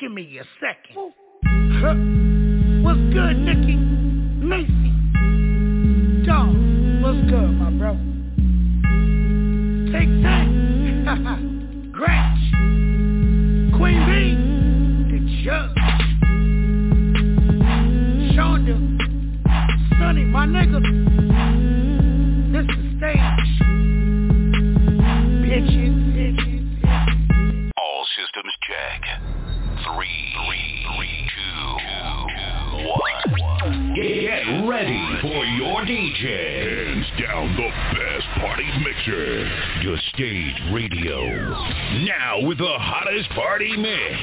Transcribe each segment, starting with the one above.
give me a second. What's good, Nikki? Macy? Dog, what's good, my bro? For your DJ. Hands down the best party mixer. Your stage radio. Now with the hottest party mix.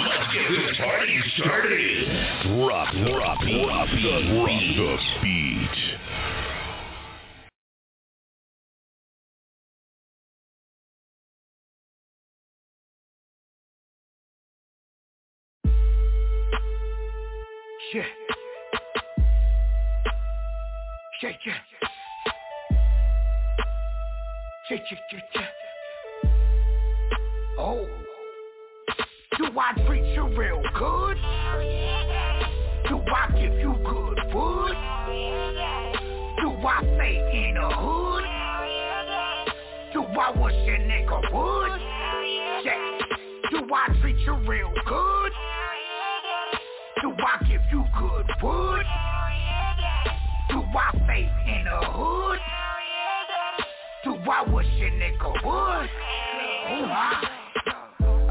Let's get this party started. Drop, drop, drop the, drop the beat. I wish a nigga would? Yeah. Do I treat you real good? Do I give you good wood? Do I stay in the hood? Do I wish a nigga would? Oh my.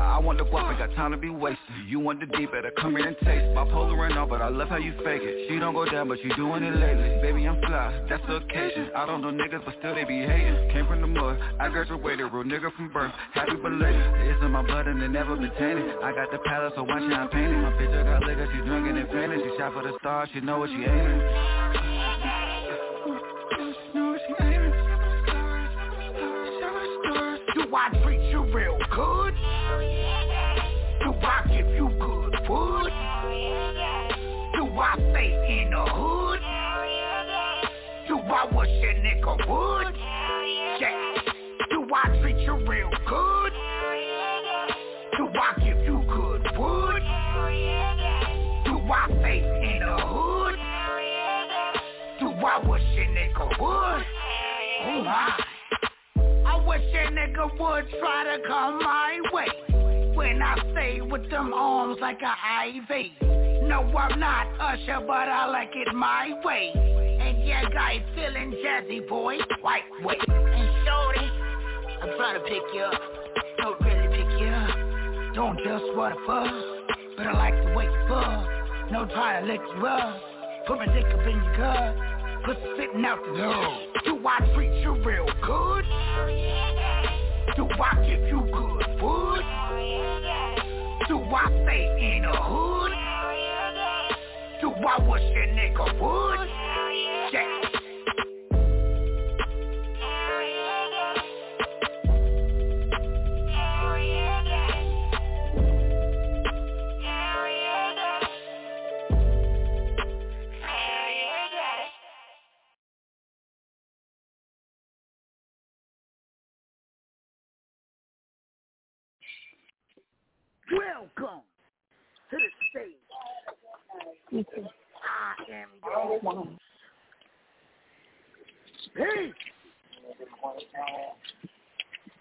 I want the guap, ain't got time to be wasted. You want the deep, better come in and taste. My polar ran off, but I love how you fake it. She don't go down, but you doing it lately. Baby, I'm fly, that's the occasion. I don't know niggas, but still they be hating. Came from the mud, I graduated, real nigga from birth. Happy belated, it's in my blood and it never been tainted. I got the palace, so watch how I paint it. My bitch, I got liquor, she drinking and painted. She shot for the stars, she know what she aiming. Do I wish a nigga would try to come my way. When I stay with them arms like a IV No, I'm not Usher, but I like it my way. And yeah, guy feeling jazzy, boy, white way And shorty, I'm trying to pick you up. Don't really pick you up. Don't just what a fuss But I like the way you fuck No trying to lick you up. Put my dick up in your gut Pussy out the Do I treat you real good? Do I give you good food? Do I stay in the hood? Do I wish a nigga would?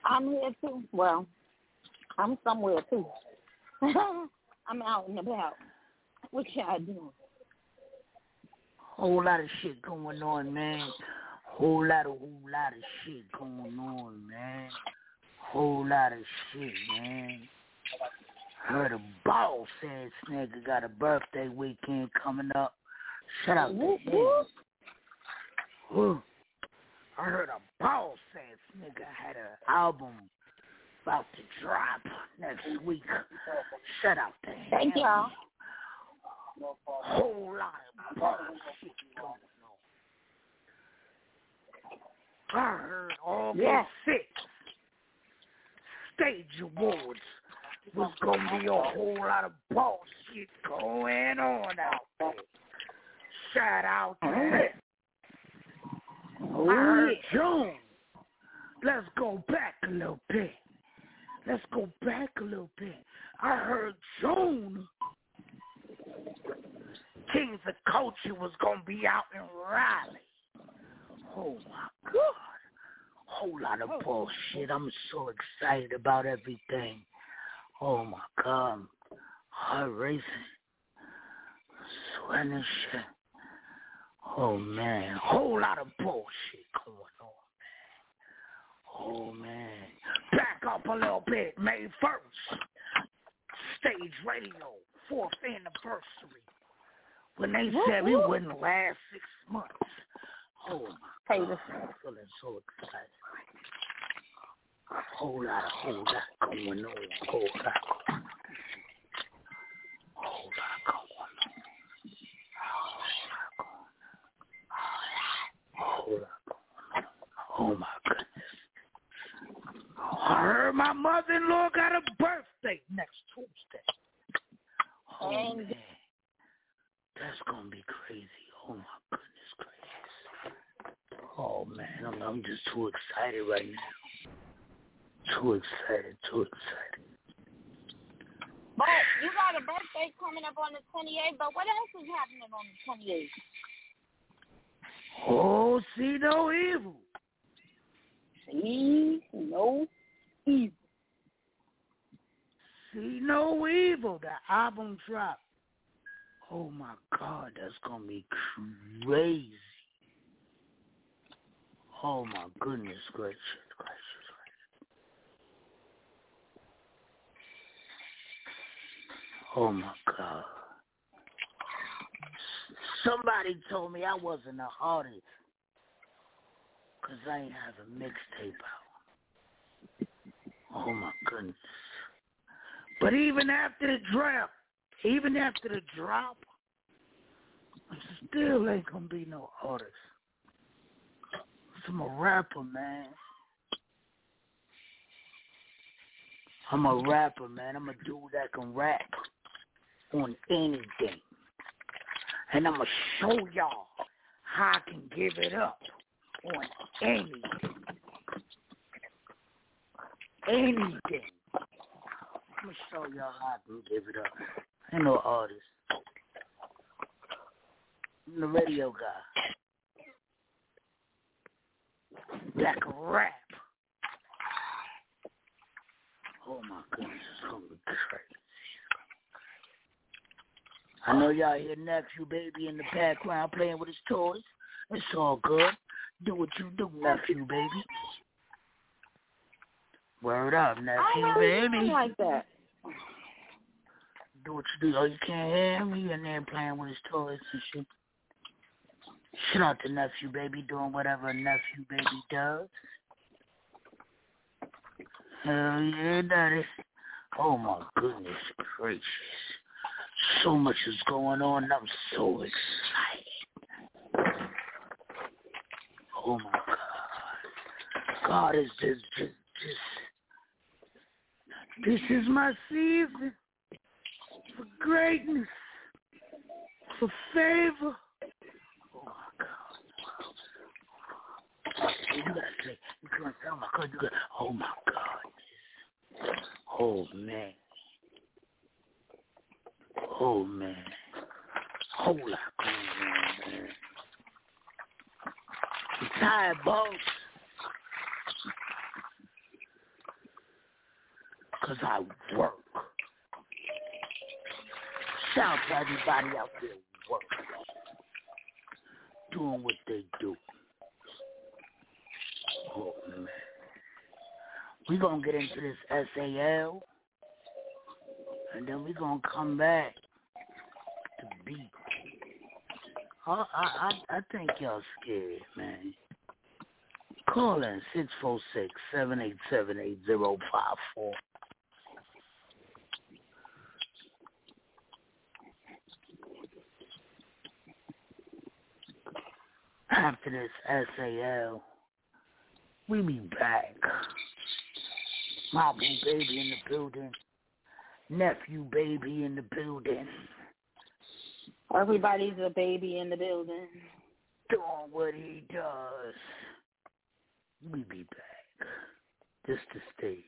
I'm here too. Well, I'm somewhere too. I'm out and about. What y'all doing? Whole lot of shit going on, man. Whole lot of whole lot of shit going on, man. Whole lot of shit, man. Heard a boss ass nigga got a birthday weekend coming up. Shut up, Whoop, whoop. I heard a boss ass nigga had an album about to drop next week. Shout out to him. Thank y'all. Whole lot of bullshit going on. I heard August Yeah. 6th, stage awards was gonna be a whole lot of bullshit going on out there. Shout out to mm-hmm. him. Oh, I heard yeah. June. Let's go back a little bit. Let's go back a little bit. I heard June. Kings of Culture was gonna be out in Raleigh. Oh my God. Whole lot of oh. bullshit. I'm so excited about everything. Oh my God. Heart racing. Sweating shit. Oh man. Whole lot of bullshit going on, man. Oh man. Back up a little bit. May 1st. Stage radio. Fourth anniversary. When they said we wouldn't last six months. Oh my. God. I'm feeling so excited. Whole lot, whole lot going on. Whole lot going on. Whole lot going on. Going on. Oh my goodness. I heard my mother-in-law got a birthday next Tuesday. Oh man, that's gonna be crazy. Oh my goodness gracious. Oh man, I'm I'm just too excited right now. Too excited, too excited. But you got a birthday coming up on the 28th, but what else is happening on the 28th? Oh, see no evil. See, no evil. See no evil. The album drop. Oh my God, that's gonna be crazy. Oh my goodness gracious, gracious, gracious. Oh my God. Somebody told me I wasn't an artist because I ain't have a mixtape out. Oh my goodness. But even after the drop, even after the drop, I still ain't gonna be no artist. I'm a rapper, man. I'm a rapper, man. I'm a dude that can rap on anything. And I'm going to show y'all how I can give it up on anything. Anything. I'm going to show y'all how I can give it up. I know no artist. I'm the radio guy. That rap. Oh my goodness, it's gonna be crazy. I know y'all hear nephew baby in the background playing with his toys. It's all good. Do what you do, nephew baby. Word up, I nephew anything baby. like that. Do what you do. Oh, you can't hear me in there playing with his toys and shit. Shout out to nephew baby doing whatever a nephew baby does. Hell yeah, that is. Oh my goodness gracious. So much is going on. I'm so excited. Oh my God. God is just, just, just. This is my season for greatness, for favor. Oh my God. You gotta say, you tell oh, my God, you got, oh my God. Oh man. Oh man. Whole lot going. I'm tired, boss. Cause I work. Shout out to everybody out there working. Doing what they do. Oh man. We gonna get into this SAL and then we're gonna come back to beat. I I I think y'all scared, man. Call in six four six seven eight seven eight zero five four. After this SAL, we be back. My baby in the building. Nephew baby in the building. Everybody's a baby in the building. Doing what he does. We be back. Just the stage.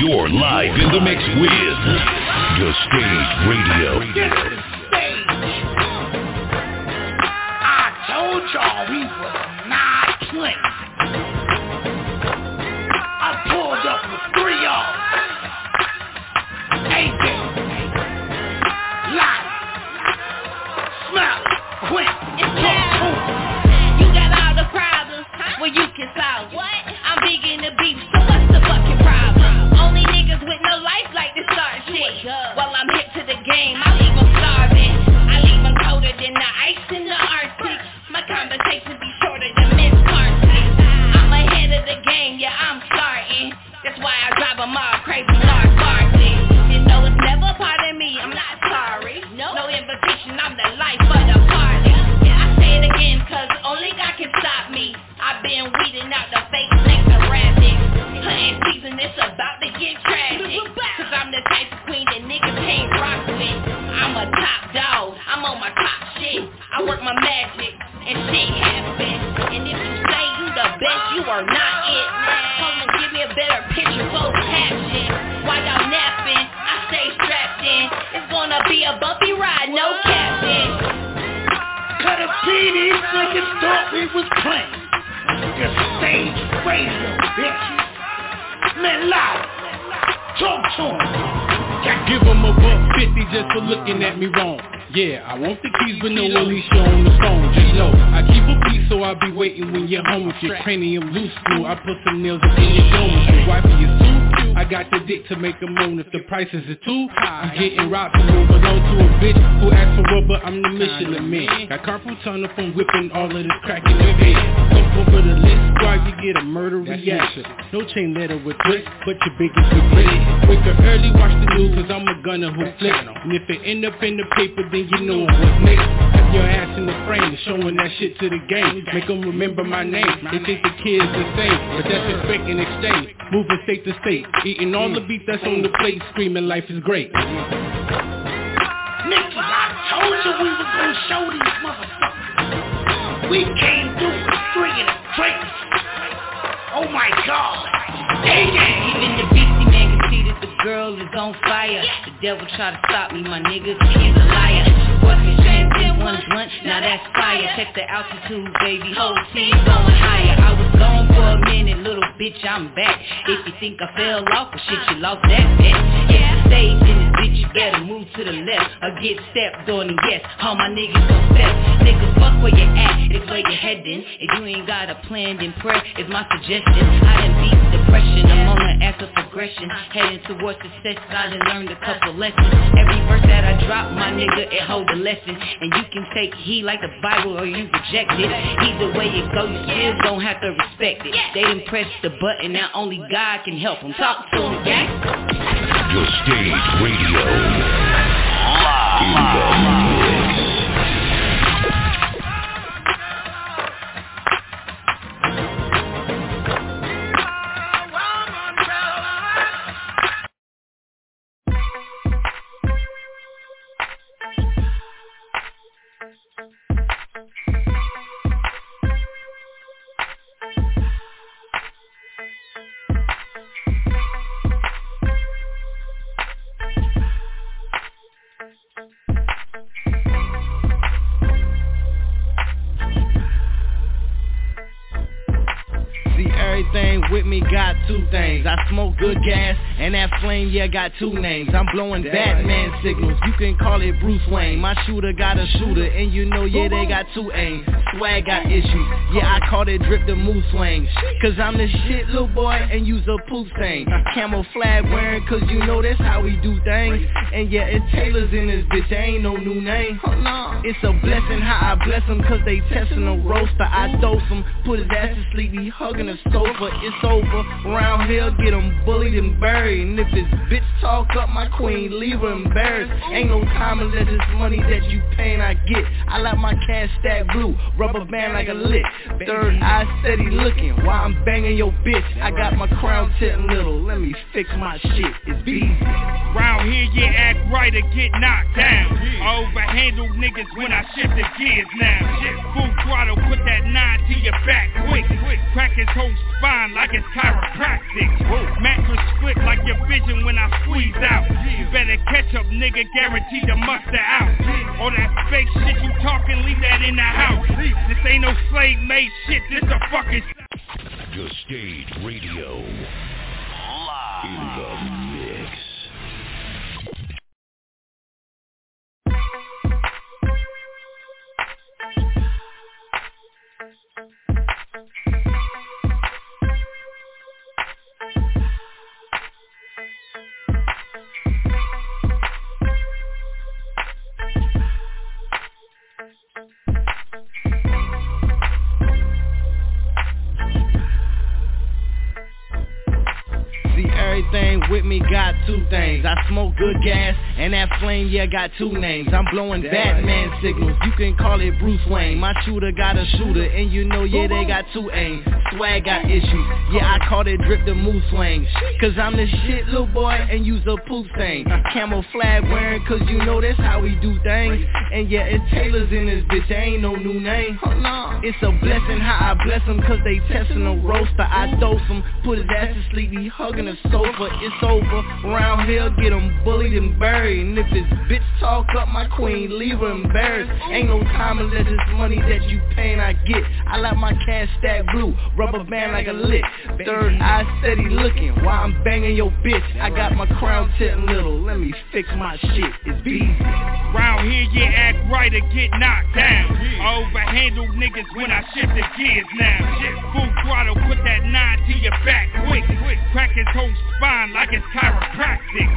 You're live in the mix with The Stage Radio. Stage. I told y'all we was Chain letter with twist, but your biggest regret. Up early, watch the news, cause I'm a gunner who flick. And if it end up in the paper, then you know what's next. Your ass in the frame, showing that shit to the game. Make them remember my name. They think the kid's the same, but that's expecting exchange. Moving state to state, eating all the beef that's on the plate, screaming life is great. Nikki, I told you we was gonna show these motherfuckers. We came through with three the traits. Oh my god. Even the beastie man can the girl is on fire. The devil try to stop me, my nigga, he's a liar. What's the shame? One blunt, now that's fire. Check the altitude, baby. Whole team going higher. I was gone for a minute, little bitch, I'm back. If you think I fell off, well, shit, you lost that bet. Yeah, stage in this bitch, you better move to the left or get stepped on. And yes, all my niggas gon' step. Nigga, fuck where you at, it's where you heading. If you ain't got a plan, then prayer is my suggestion. I done beat depression, I'm on the ass of progression. Heading towards success, I done learned a couple lessons. Every verse that I drop, my nigga, it hold a lesson. And you can take heed like the Bible or you reject it. Either way it go, you still don't have to respect it. They done press the button, now only God can help them. Talk to them, gang. The Stage Radio. In flame, yeah, got two names. I'm blowing Batman signals. You can call it Bruce Wayne. My shooter got a shooter, and you know, yeah, they got two aims. Swag got issues. Yeah, I call it drip the moose swing. Cause I'm the shit, little boy, and use a poop stain. Camouflage wearing, cause you know that's how we do things. And yeah, it's Taylor's in this bitch, ain't no new name. It's a blessing how I bless them, cause they testing the roaster. I dose them, put his ass to sleep, he hugging the sofa. It's over. Round here, get him bullied and buried. And if his bitch talk up my queen, leave her embarrassed. Ain't no time to let this money that you paying I get. I like my cash stack blue, rubber band like a lick. Third eye steady looking while I'm banging your bitch. I got my crown tip little, let me fix my shit. It's easy. Round here, you act right or get knocked down. I overhandle niggas when I shift the gears now. Full throttle, put that nine to your back quick. Crack his whole spine like it's chiropractic. Mattress split like your vision when I squeeze out. You better catch up, nigga, guaranteed to muster out. All that fake shit you talking, leave that in the house. This ain't no slave made shit, this a fucking The Stage Radio. In With me got two things. I smoke good gas, and that flame, yeah, got two names. I'm blowing Batman signals. You can call it Bruce Wayne. My shooter got a shooter, and you know, yeah, they got two aims. Swag got issues. Yeah, I call it drip the moose swing. Cause I'm the shit, little boy, and use a poop stain. Camouflage wearing, cause you know that's how we do things. And yeah, it's Taylor's in this bitch, ain't no new name. It's a blessing how I bless them, cause they testing the roaster. I dose them, put his ass to sleep, he hugging the sofa. But it's over. Round here, get him bullied and buried. And if this bitch talk up my queen, leave her embarrassed. Ain't no time to let this money that you paying I get. I like my cash stack blue, rubber band like a lick. Third eye steady looking while I'm banging your bitch. I got my crown tip little, let me fix my shit. It's easy. Round here, you act right or get knocked down. I overhandle niggas when I shift the gears now. Full throttle, put that nine to your back quick. Crack his whole spine like it's chiropractic.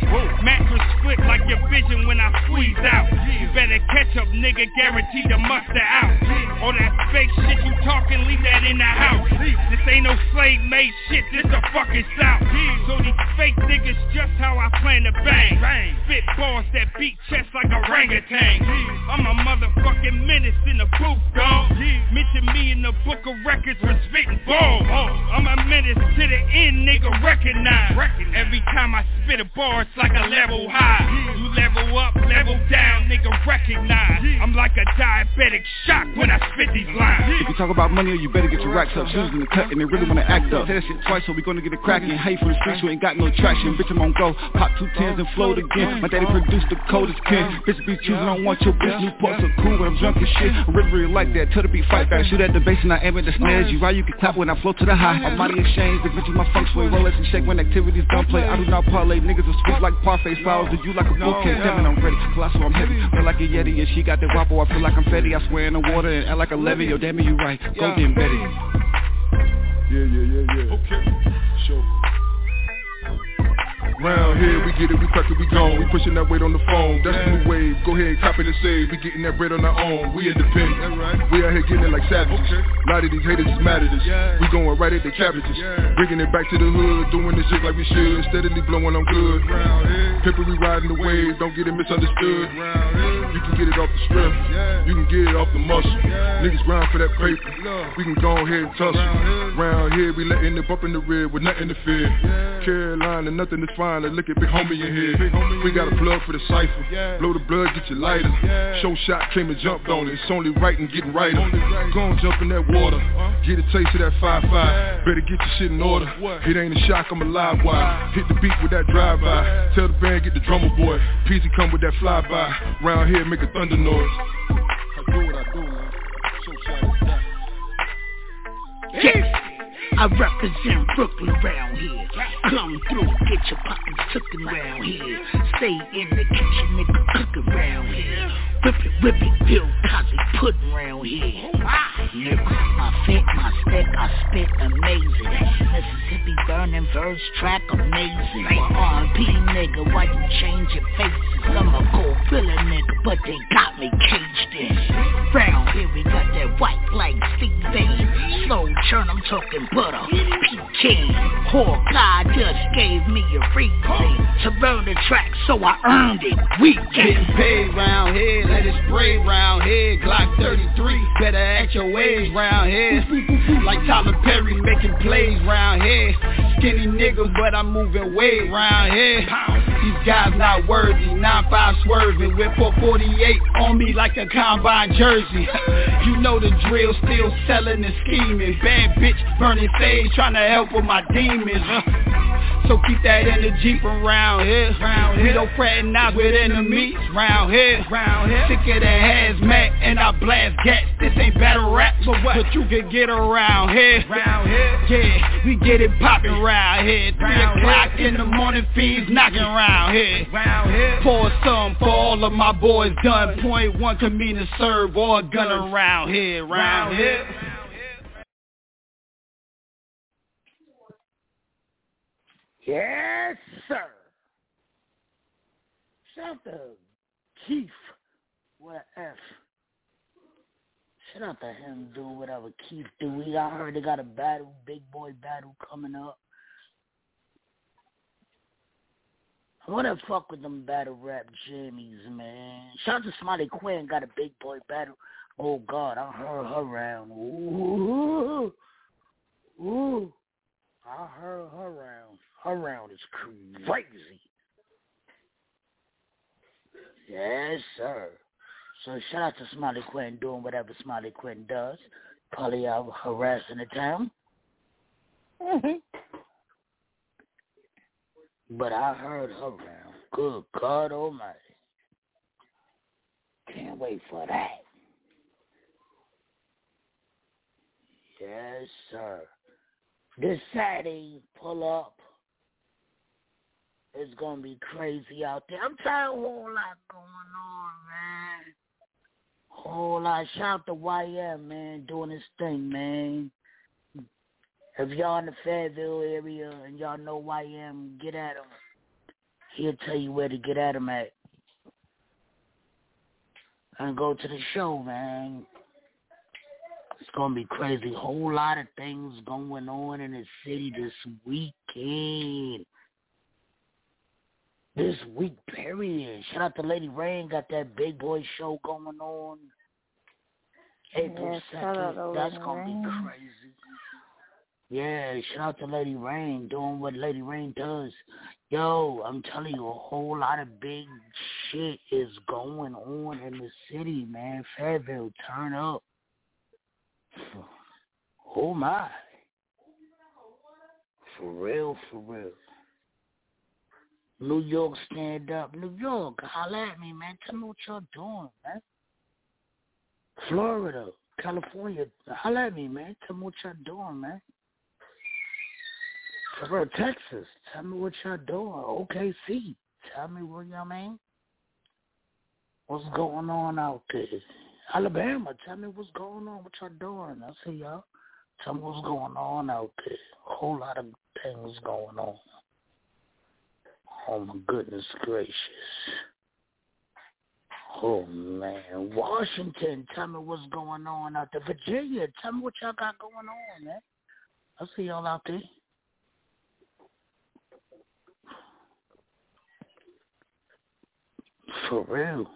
Mattress split like your vision when I squeeze out. You better catch up, nigga, guaranteed to muster out. All that fake shit you talking, leave that in the house. This ain't no slave made shit, this a fucking south. So these fake niggas just how I plan to bang. Spit balls that beat chest like a orangutan. I'm a motherfucking menace in the booth, dog. Mention me in the book of records for spitting balls. I'm a menace to the end, nigga, recognize. Every time I spit a bar, it's like a level high. You level up, level down, nigga, recognize. I'm like a diabetic shock when I spit these lines. If you talk about money, oh, you better get your racks up. Shoes in the cut and they really wanna act up. Say that shit twice, so we gonna get it cracking. Hey, from the streets, you ain't got no traction. Bitch, I'm on go. Pop two tens and float again. My daddy produced the coldest pen. Bitch, be choosing, I don't want your bitch. New parts are cool, but I'm drunk as shit. I really, really like that. Tell the beat fight back. Shoot at the base and I aim at the snares. You ride, you can clap when I flow to the high. I'm body exchange, the bitch is my sway. Rolex and shake when activities done play. I do not parlay. Niggas are sweet like parfait. Flowers to you like a bouquet. Devin, I'm ready. Colossal, I'm heavy. Feel like a Yeti and she got that waffle. I feel like I'm Fetty. I swear in the water and act like a levy. Yo, damn it, you right. Go get embedded. Yeah, yeah, yeah, yeah. Okay. Sure. Round here, we get it, we crack it, we gone. We pushing that weight on the phone. That's the new wave. Go ahead, copy the save. We getting that bread on our own. We independent. We out here getting it like savages. A lot of these haters is mad at us. We going right at the cabbages. Bringing it back to the hood, doing this shit like we should. Steadily blowing on good. Pepper, we riding the wave. Don't get it misunderstood. You can get it off the strip. You can get it off the muscle. Niggas grind for that paper. We can go ahead and tussle. Round here, we letting it bump in the rear with nothing to fear. Carolina, nothing is fine. Let's look at big homie in here. We got a plug for the cipher. Blow the blood, get your lighter. Show shot came and jumped on it. It's only right and getting righter. Go and jump in that water. Get a taste of that 5-5. Better get your shit in order. It ain't a shock, I'm a live wire. Hit the beat with that drive-by. Tell the band, get the drummer boy. Peasy come with that fly-by. Round here, make a thunder noise. I do what I do, man. Is that. I represent Brooklyn around here. Come through, get your pockets cooking round here. Stay in the kitchen, nigga, cooking round here. Whip it, whip it, Bill Cosby pudding round here. Nigga, my fit, my stick, I spit amazing. Mississippi burning verse track amazing. R&B nigga, why you change your faces? I'm a cold filler nigga, but they got me caged in. Round here we got that white like Steve Bain. Slow churn, I'm talking butter. Pecan. Poor God just gave me a reason to burn the track, so I earned it. We Getting paid round here, let it spray round here. Glock 33, better at your age round here. Like Tyler Perry making plays round here. Skinny nigga, but I'm moving weight round here. These guys not worthy, 9-5 swerving with 448 on me like a combine jersey. you know the drill, still selling and scheming. Bad bitch burning sage, trying to help with my demons. huh? So keep that energy from round here. Round We don't fraternize with enemies round here. Round here. Sick of the hazmat and I blast gas. This ain't battle rap, but what? But you can get around here. Round here. Yeah, we get it poppin' round here. Three Round o'clock here. in the morning, fiends knocking round here. Round here. Pour some for all of my boys done. Point one can mean to serve or gun around here. Round here. Yes, sir. Shout out to Keith with an F. Shout out to him doing whatever Keith do. We I heard they got a battle, big boy battle coming up. I wanna fuck with them battle rap jammies, man. Shout out to Smiley Quinn got a big boy battle. Oh God, I heard her round. Ooh, ooh. I heard her round. Her round is crazy. Yes, sir. So shout out to Smiley Quinn doing whatever Smiley Quinn does. Probably out harassing the town. Mm-hmm. But I heard her round. Good God Almighty. Can't wait for that. Yes, sir. This Saturday, pull up. It's gonna be crazy out there. I'm tired you, a whole lot going on, man. Whole lot. Shout out to YM, man, doing his thing, man. If y'all in the Fayetteville area and y'all know YM, get at him. He'll tell you where to get at him at. And go to the show, man. It's gonna be crazy. Whole lot of things going on in the city this weekend. This week period. Shout out to Lady Rain, got that big boy show going on. April Yeah, shout out second. to That's Lady gonna Rain. be crazy. Yeah, shout out to Lady Rain doing what Lady Rain does. Yo, I'm telling you, a whole lot of big shit is going on in the city, man. Fayetteville, turn up. Oh my. For real, for real. New York, stand up. New York, holla at me, man. Tell me what y'all doing, man. Florida, California, holla at me, man. Tell me what y'all doing, man. For Texas, tell me what y'all doing. OKC, tell me what y'all mean. What's going on out there? Alabama, tell me what's going on. What y'all doing? I see y'all. Tell me what's going on out there. A whole lot of things going on. Oh my goodness gracious. Oh man. Washington, tell me what's going on out there. Virginia, tell me what y'all got going on, man. I see y'all out there. For real.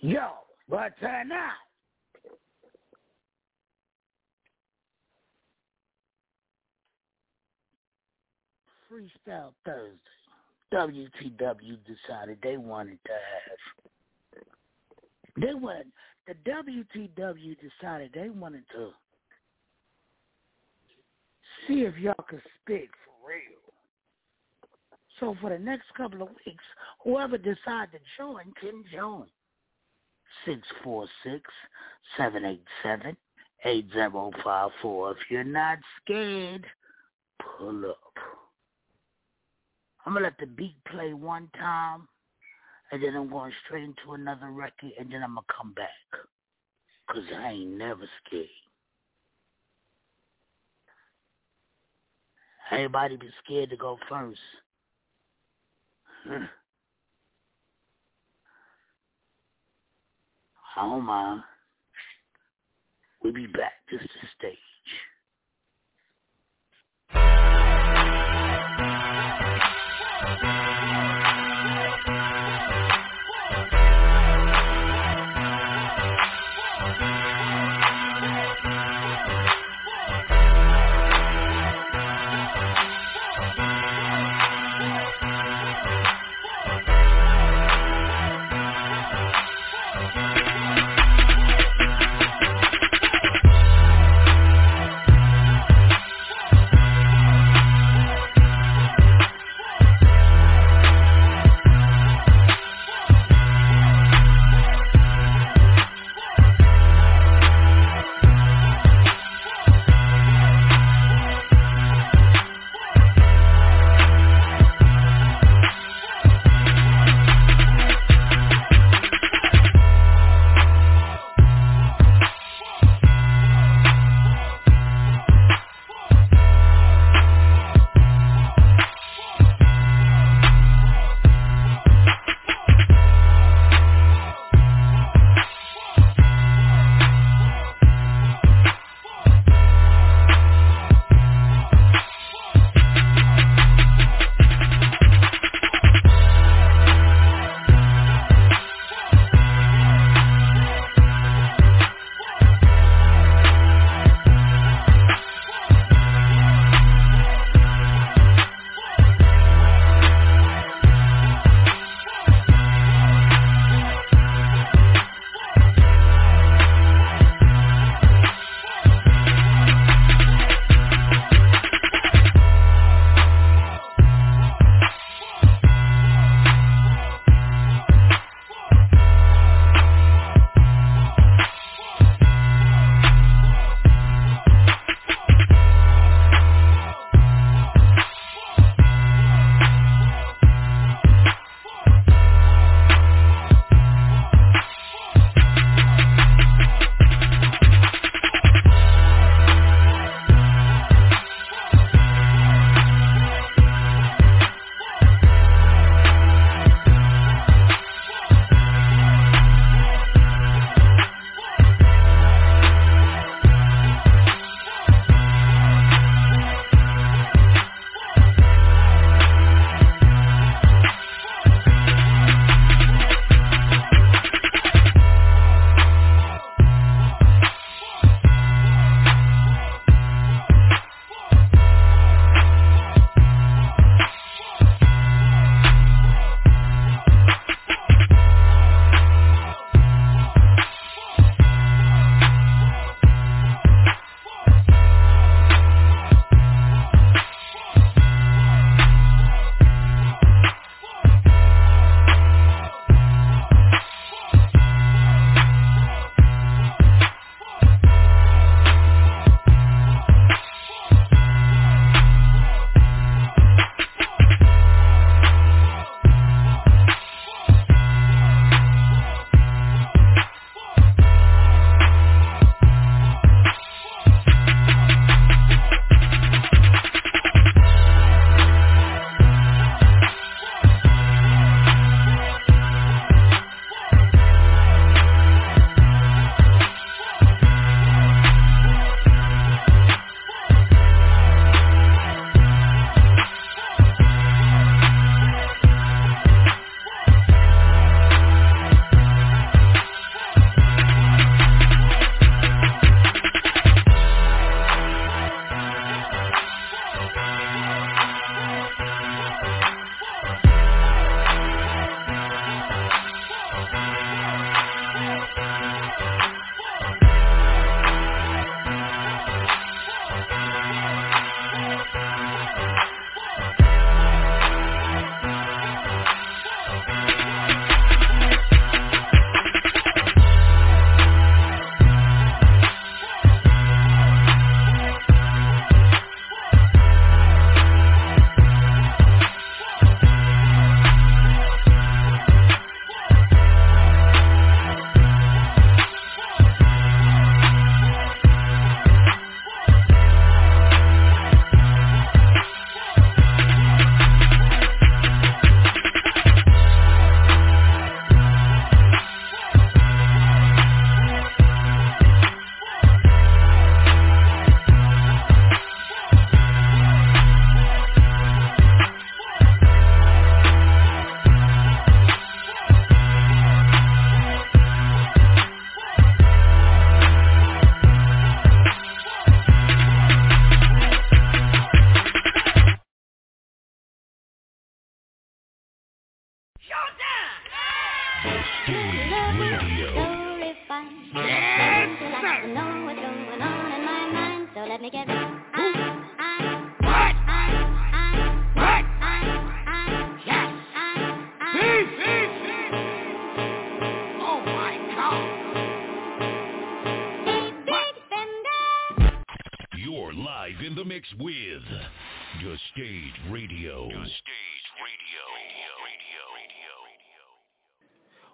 Yo, but tonight, Freestyle Thursday, WTW decided they wanted to have. They wanted, the WTW decided they wanted to see if y'all could spit for real. So for the next couple of weeks, whoever decide to join can join. Six four six seven eight seven 8054. If you're not scared, pull up. I'm to let the beat play one time, and then I'm going straight into another record, and then I'm to come back. Because I ain't never scared. Everybody be scared to go first. Huh. I don't mind. We'll be back. Just the stage.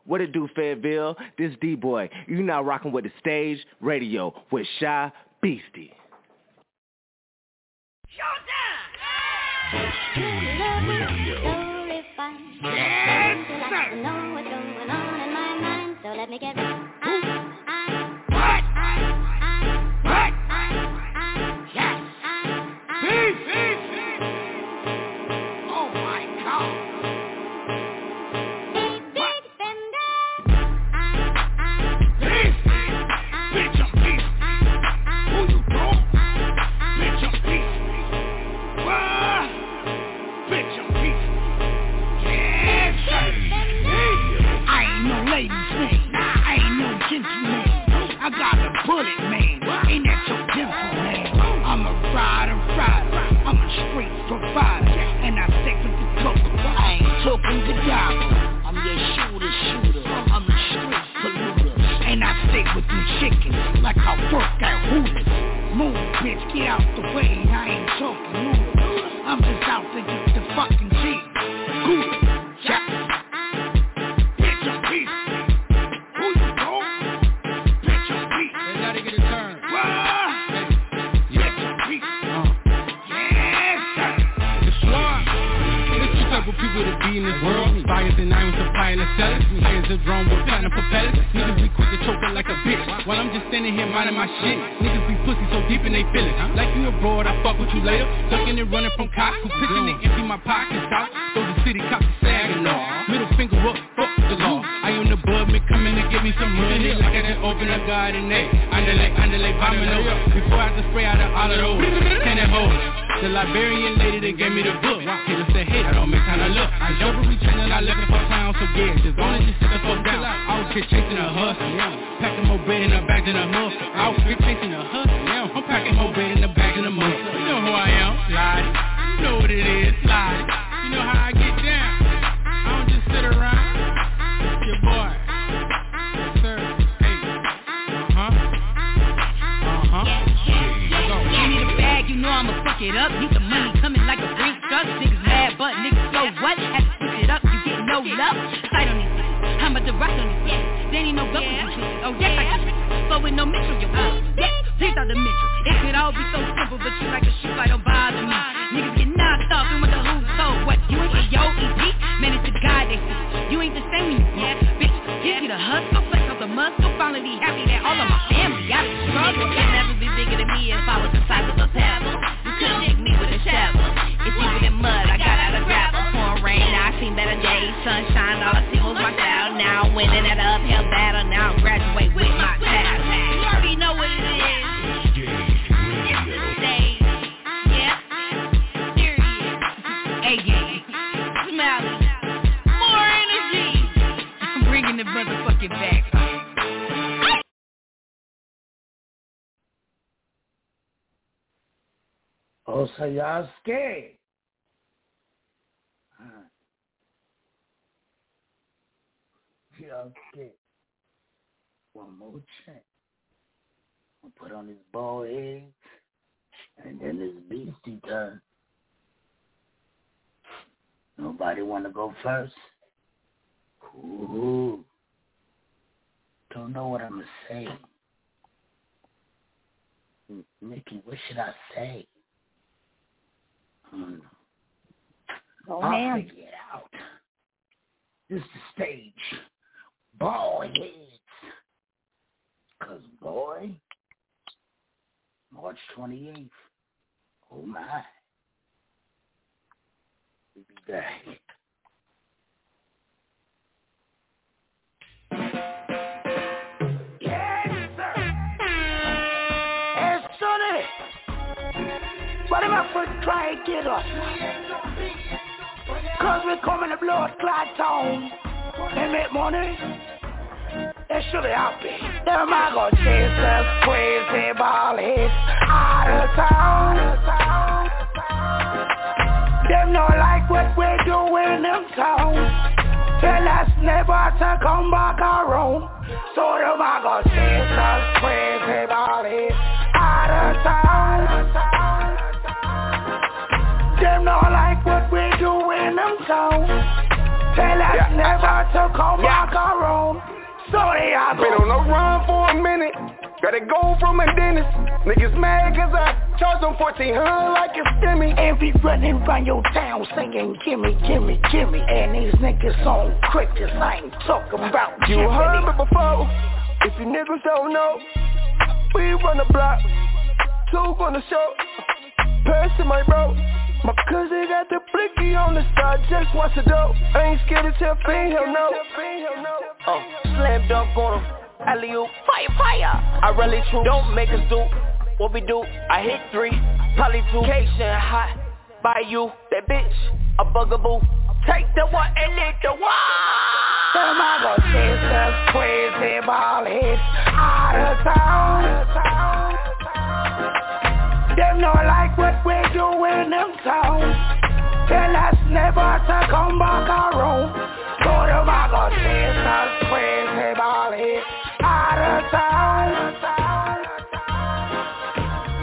What it do, Fayetteville? This D-Boy. You now rocking with the stage radio with Shy Beastie. The Stage Radio. Yes, sir. I ain't talking the dollar. I'm your shooter, shooter. I'm the street polluter. And I stay with them chickens like I work at Hooters. Move, bitch, get out the way. Irons supplying the sellers. Players a drum with platinum. Niggas be quick to choke like a bitch. While I'm just standing here minding my shit. Niggas be pussy so deep in they feelings. Like you abroad, I fuck with you later. Ducking and running from cops who pitching and empty my pockets out. Throw the city cops to sagging off. Middle finger up, fuck the law. I am the bud, me coming to give me some money. Like I just open a garden, eh? Underlay, underlay, bombing over. Before I just spray out of all of those. Can it hold? The Liberian lady that gave me the book. Killer said, hey, I don't make time to look. I don't every channel, I looking for clowns, so yeah, just only just sit the fuck down. I was here chasing a hustle, yeah. Packing more bread in the bag than a muscle. I was here chasing a hustle, yeah. I'm packing more bread in the bag than a muscle. You know who I am, Lottie. You know what it is, Lottie. You know how I get down. I don't just sit around. Fuck it up. Need the money coming like a brink truck. Niggas mad, but niggas so what? Had to switch it up, you get no love. Sight on these I'm about to rush on these bitches. There ain't no go with these. Oh yes, I got bitches. But with no Mitchell, you uh, yes, please out the Mitchell. It could all be so simple, but you like to shoot, like don't bother me. Niggas get knocked off and with the who's so what? You ain't get yo EP, man, it's the guy they see. You ain't the same when you broke, bitch. You see the hustle, flex off the muscle, finally happy that all of my family got it struggle. You'd never be bigger than me if I was the size of a pebble. Sunshine, all I see was my style. Now I'm winning at an uphill battle. Now I'm graduate with my title. You already know what it is. Stage. Yeah. Smiley, more energy. Bringing the motherfucking back so y'all scared. Huh. Y'all scared. One more chance. I'll put on his ball head, and then his beastie turn. Nobody want to go first? Ooh. Don't know what I'm going to say. Mickey, what should I say? Hmm. Go I'll ham. figure it out. This is the stage. Ball heads. Cause boy, March 28th. Oh my. We'll be back. What am I for try and get us? Cause we're coming to blow a clot town and make money. Should I be? Them I go chase us crazy ball hits out of town. Them not like what we do in them town. Tell us never to come back around. So them I go chase us crazy ball hits out of town. Them not like what we do in them town. Tell us Yeah. never to come Yeah. back around. So they are Been on the run for a minute. Gotta go from a dentist. Niggas mad cause I charge them 1400 like it's stimmy. And we running round your town singing gimme, gimme, gimme And these niggas on crickets, I ain't talking about You heard me before. If you niggas don't know, we run the block. Two gonna show. Pass to my bro. My cousin got the blicky on the side, just watch the dope. I ain't scared to tell Fiend, hell no. Oh, uh, slam dunk on him. Alley oop, fire, fire. I really true. Don't make us do what we do. I hit three, probably two. Cation hot by you, that bitch, a bugaboo. Take the one and lick the one. Them I go chase us crazy ball hits out of town. Them not like what we do in them town. Tell us never to come back around. Go chase us crazy ball out of town.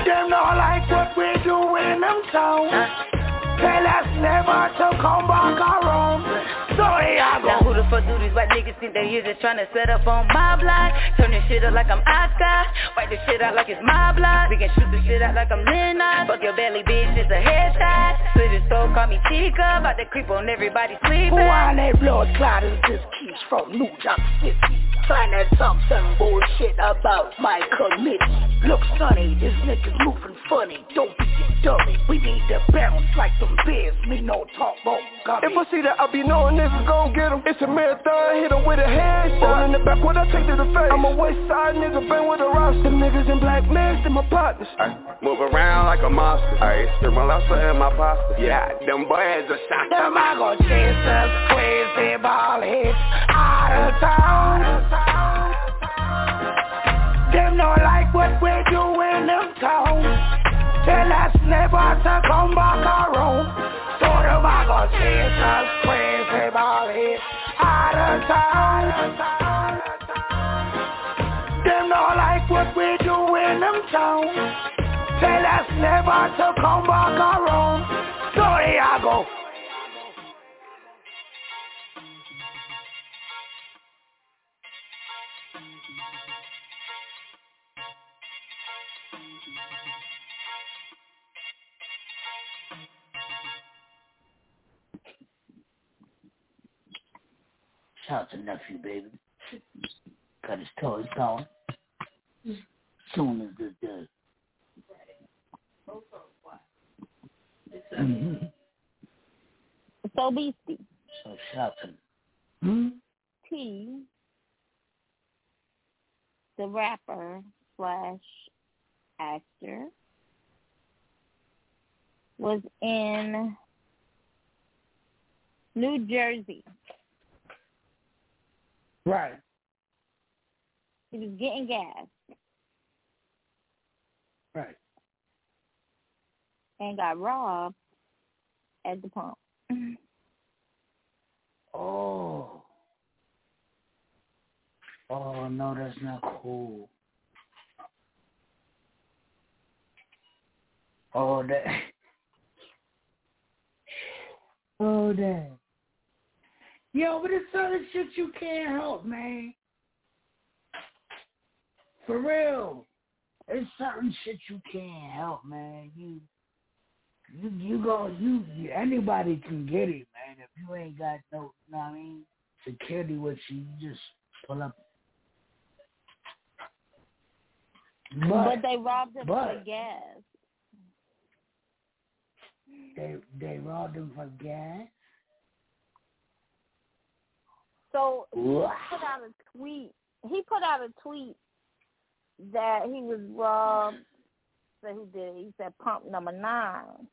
Them not like what we do in them town. Tell us never to come back around. So they who the fuck do these white niggas think they here just tryna set up on my block? Turn this shit up like I'm Oscar. Wipe this shit out like it's my block. We can shoot this shit out like I'm Lennox. Fuck your belly, bitch, it's a headshot. Split his throat, call me Chica. About to creep on everybody sleeping. Who on that blood clot is this keys from New York City? Trying to talk some bullshit about my committee. Look sonny, this nigga's moving funny. Don't be a dummy. We need to bounce like them bears. Me no talk about gummy. If I see that, I be knowing niggas gon' get him. It's a marathon, hit him with a headshot. in the back, what I take to the face. I'm a west side nigga, been with a roster. Niggas in black masks, and my partners. Move around like a monster. Ayy, still my lobster in my pasta. Yeah, them boys are shot. Them I go chase us crazy ball hits out of town. Them not like what we do in them town. Tell us never to come back around. So us crazy ball hits out of town. Them not like what we do in them town. Tell us never to come back around. So there I go. Shout out to nephew, baby. Got his toys going. Soon as this does. Mm-hmm. So beastie. So shout out to Hmm? T, the rapper slash actor, was in New Jersey. Right. He was getting gas Right. and got robbed at the pump. Oh. Oh no, that's not cool. Oh that. Oh that. Yo, but it's certain shit you can't help, man. For real. It's certain shit you can't help, man. You you you go you, you anybody can get it, man. If you ain't got no, you know what I mean, security with you, you just pull up. But, they robbed him for gas. They they robbed him for gas. So he Wow. put out a tweet. He put out a tweet that he was robbed. So he did? He said pump number nine.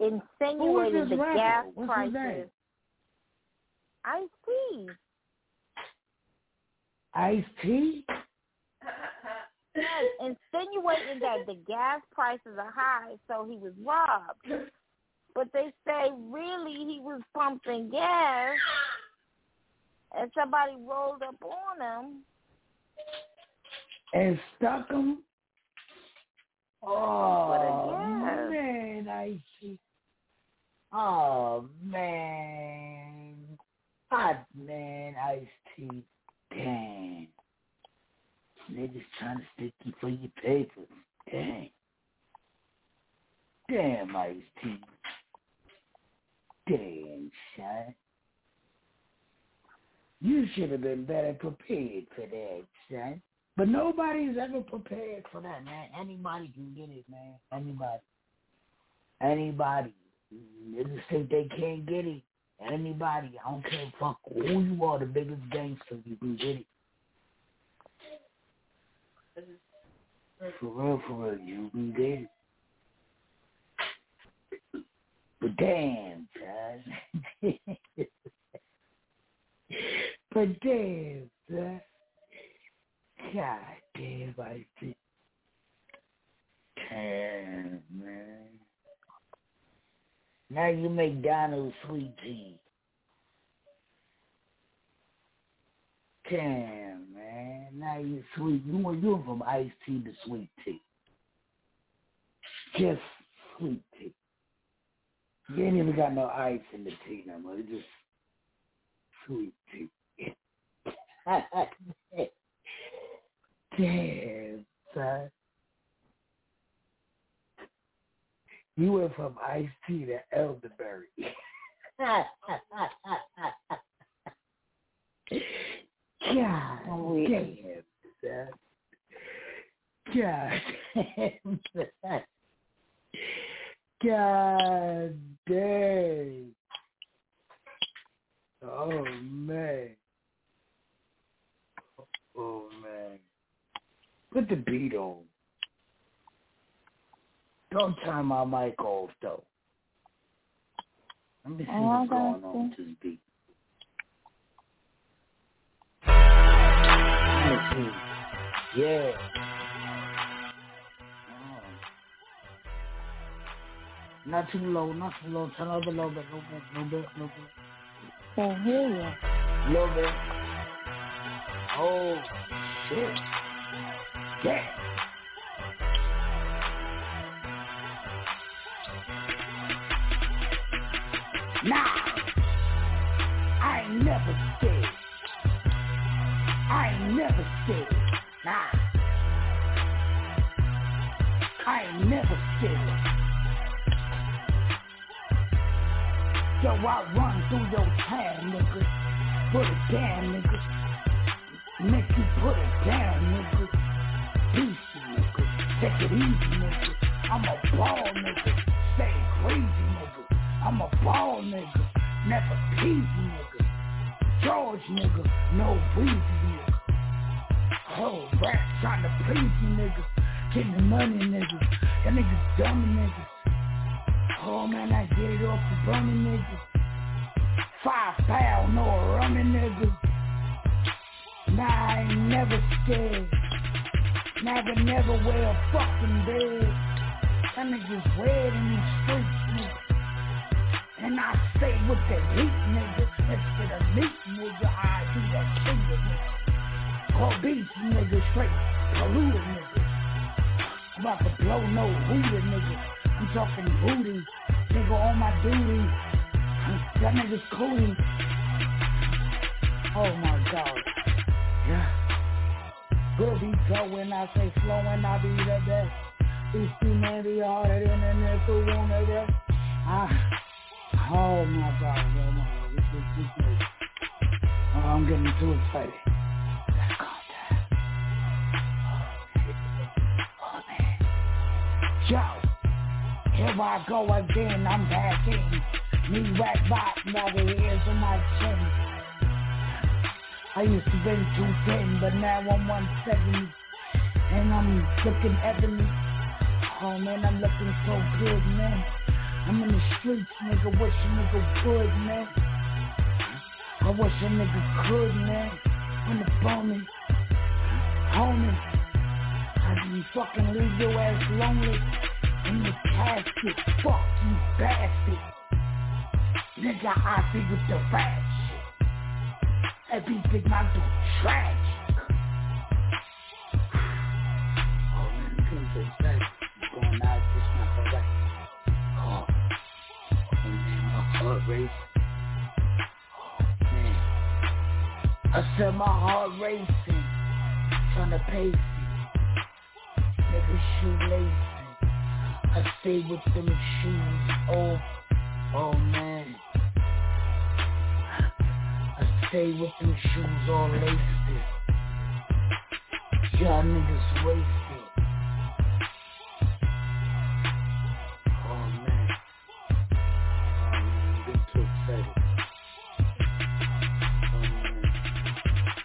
Insinuated the rapper? gas What's prices. I see. Ice T? Yes, insinuating that the gas prices are high, so he was robbed. But they say really he was pumping gas, and somebody rolled up on him And stuck him? Oh, But oh, man, Ice T. Oh, man. Hot man, Ice T. Dang. Niggas trying to stick you for your papers. Dang. Damn, Ice T. Damn, son. You should have been better prepared for that, son. But nobody's ever prepared for that, man. Anybody can get it, man. Anybody. Anybody. Niggas think they can't get it. Anybody. I don't care fuck who you are, the biggest gangster, you can get it. For real, for real, you can get it. But damn, son. but damn. God damn, I see. Damn, man. Now you make Donald sweet tea. Damn, man. Now you sweet. You went you from iced tea to sweet tea. Just sweet tea. You ain't even got no ice in the tea no more. It's just sweet tea. Damn, son. You went from iced tea to elderberry. God damn, son. God damn. God dang. Oh, man. Oh, man. Put the beat on. Don't turn my mic off, though. Let me see Oh, what's going on to the beat. See. Yeah. Oh. Not too low, not too low. Turn up a little bit, little bit, little bit, little bit. Can't hear you. Little bit. Oh, shit. Yeah. Nah. I ain't never scared. I ain't never scared. Nah. I ain't never scared. Yo, I run through your town, nigga. Put it down, nigga. Make you put it down, nigga. Peace, nigga. Take it easy, nigga. I'm a ball, nigga. Stay crazy, nigga. I'm a ball, nigga. Never peasy, nigga. George, nigga. No breezy, nigga. Whole rap trying to please you, nigga. Getting the money, nigga. That nigga's dumb, nigga. Oh man, I get it off the bunny, nigga. Five pound, no running, nigga. Nah, I ain't never scared. Never, never wear a fucking bed. That nigga's red in these streets, nigga. And I stay with the heat, nigga. Instead of meat, nigga, I do that finger, nigga. Call beats, nigga, straight polluted, nigga. About to blow no hooter, nigga. I'm talking booty, nigga, on my duty. That nigga's coolie. Oh my god. Yeah. Good be going, I say flowing, I be the best. These two men be harder than of them. Ah. Oh my god, oh my this is this is Oh, I'm getting too excited. Yo, here I go again, I'm back in. Me rap bot by the ears of my chin. I used to be 210, but now I'm 170. And I'm looking ebony. Oh man, I'm looking so good, man. I'm in the streets, nigga, wish a nigga would, man. I wish a nigga could, man. The phone me, Homie, I didn't fucking leave your ass lonely in the. Fuck you, bastard. Nigga, I with the fat shit. Big man do tragic. Oh man, going out. Oh, oh man, my heart racing. Oh man. I said my heart racing. Trying to pace it. Nigga shoelaces. I stay with them shoes. Oh, oh man. I stay with them shoes all laced. Y'all niggas wasted. Oh man. Oh man, I'm getting too excited. Oh man.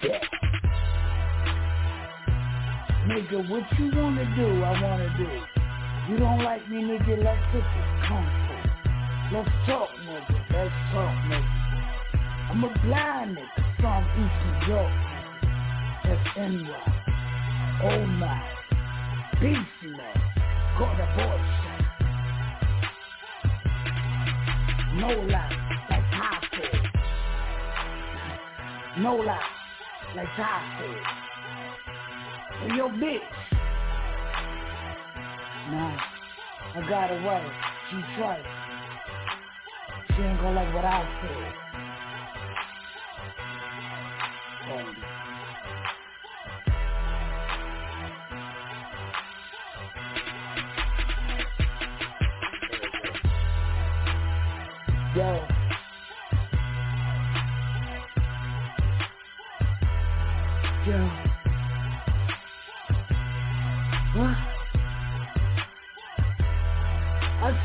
Yeah. Nigga, what you wanna do, I wanna do. You don't like me, nigga, let's get this comfort. Let's talk, nigga, let's talk, nigga. I'm a blind nigga from East New York. That's NY. Oh my. Beast man. Got a shot. No lie, like I said. No lie, like I said. And your bitch. Nah, I got a wife. She tried. She ain't gonna like what I said. Yo. Yo.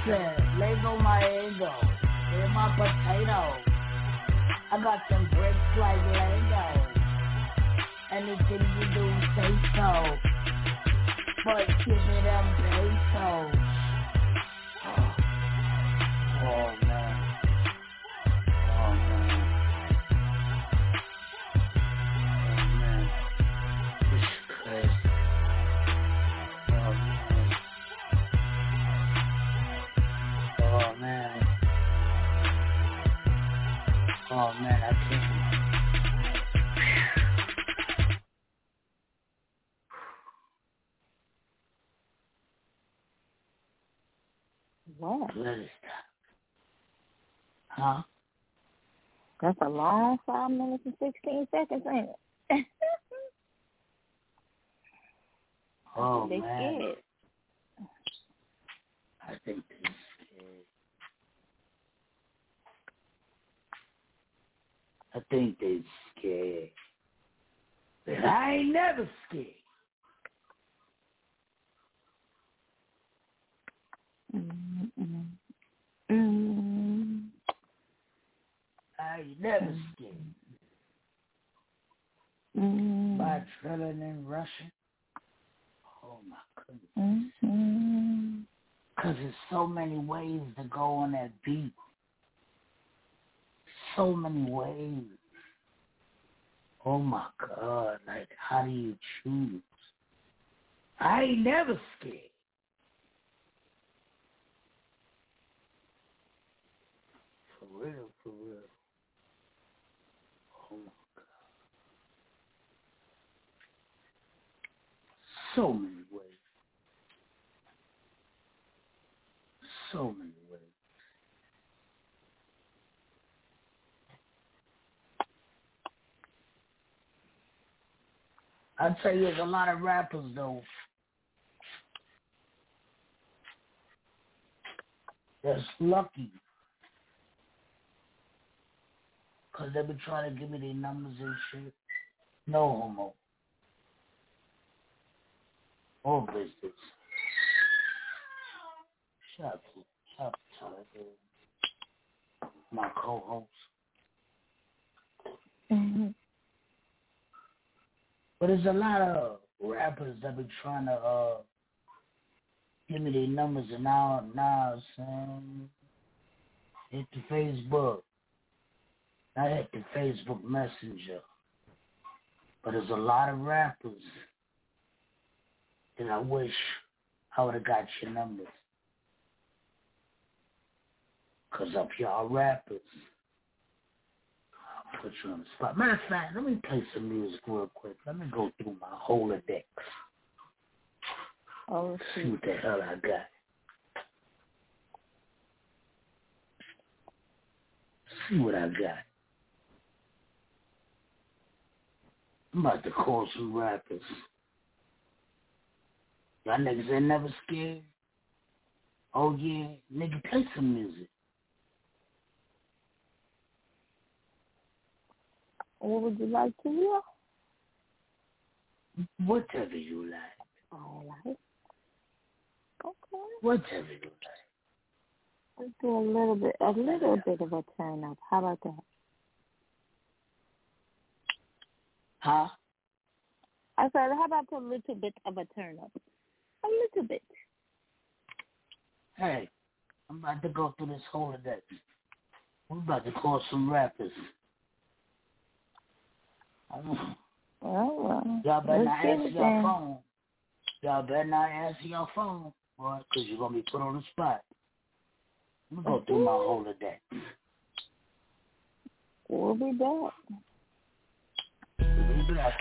Said, Lego my ego. They're my potato. I got them bricks like Lego. Anything you do, say so. But give me them pesos. Oh Oh man, I can't. What? What is that? Huh? That's a long five minutes and sixteen seconds, ain't it? Oh they man. scared. I think they're scared. I think they're scared. But I ain't never scared. Mm-mm. Mm. I ain't never scared. Mm. By drilling in Russia. Oh my goodness. Mm-hmm. Because there's so many ways to go on that beat. So many ways. Oh my God. Like, how do you choose? I ain't never scared. For real, for real. Oh my God. So many ways. So many ways. I tell you, there's a lot of rappers though. That's lucky. Cause they been trying to give me their numbers and shit. No homo. All business. Shout out to Tyler, my co-host. Mm-hmm. But there's a lot of rappers that be trying to uh give me their numbers and now now saying hit the Facebook. I hit the Facebook Messenger. But there's a lot of rappers And I wish I would have got your numbers. Cause up y'all rappers, put you on the spot. Matter of fact, let me play some music real quick. Let me go through my Rolodex. Oh, See what the hell I got. See what I got. I'm about to call some rappers. Y'all niggas ain't never scared? Oh yeah, nigga, play some music. What would you like to hear? Whatever you like. All right. Okay. Whatever you like. Let's do a little bit, a little bit of a turn up. How about that? Huh? I said, how about a little bit of a turn up? A little bit. Hey, I'm about to go through this Rolodex. We're about to call some rappers. Oh, well. Y'all better not answer your phone. Y'all better not answer your phone, boy, because you're going to be put on the spot. I'm going to go through my Rolodex. We'll be back. We'll be back.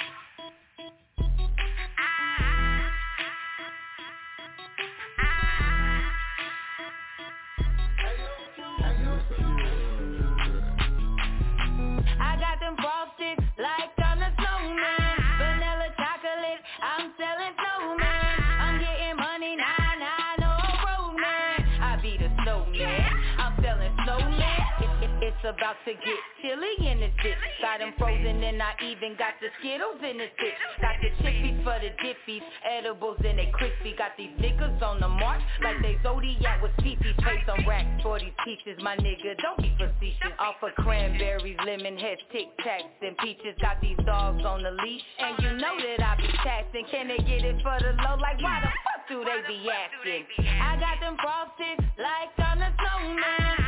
About to get chilly in this bitch. Got them frozen and I even got the Skittles in this bitch. Got the chippies for the dippies, edibles and they crispy. Got these niggas on the march like they Zodiac with peepees. Pay some racks for these peaches, my nigga, don't be facetious. Off of cranberries, lemon heads, tic tacs and peaches. Got these dogs on the leash, and you know that I be taxing. Can they get it for the low? Like why the fuck do they be asking? I got them frosted like I'm the snowman.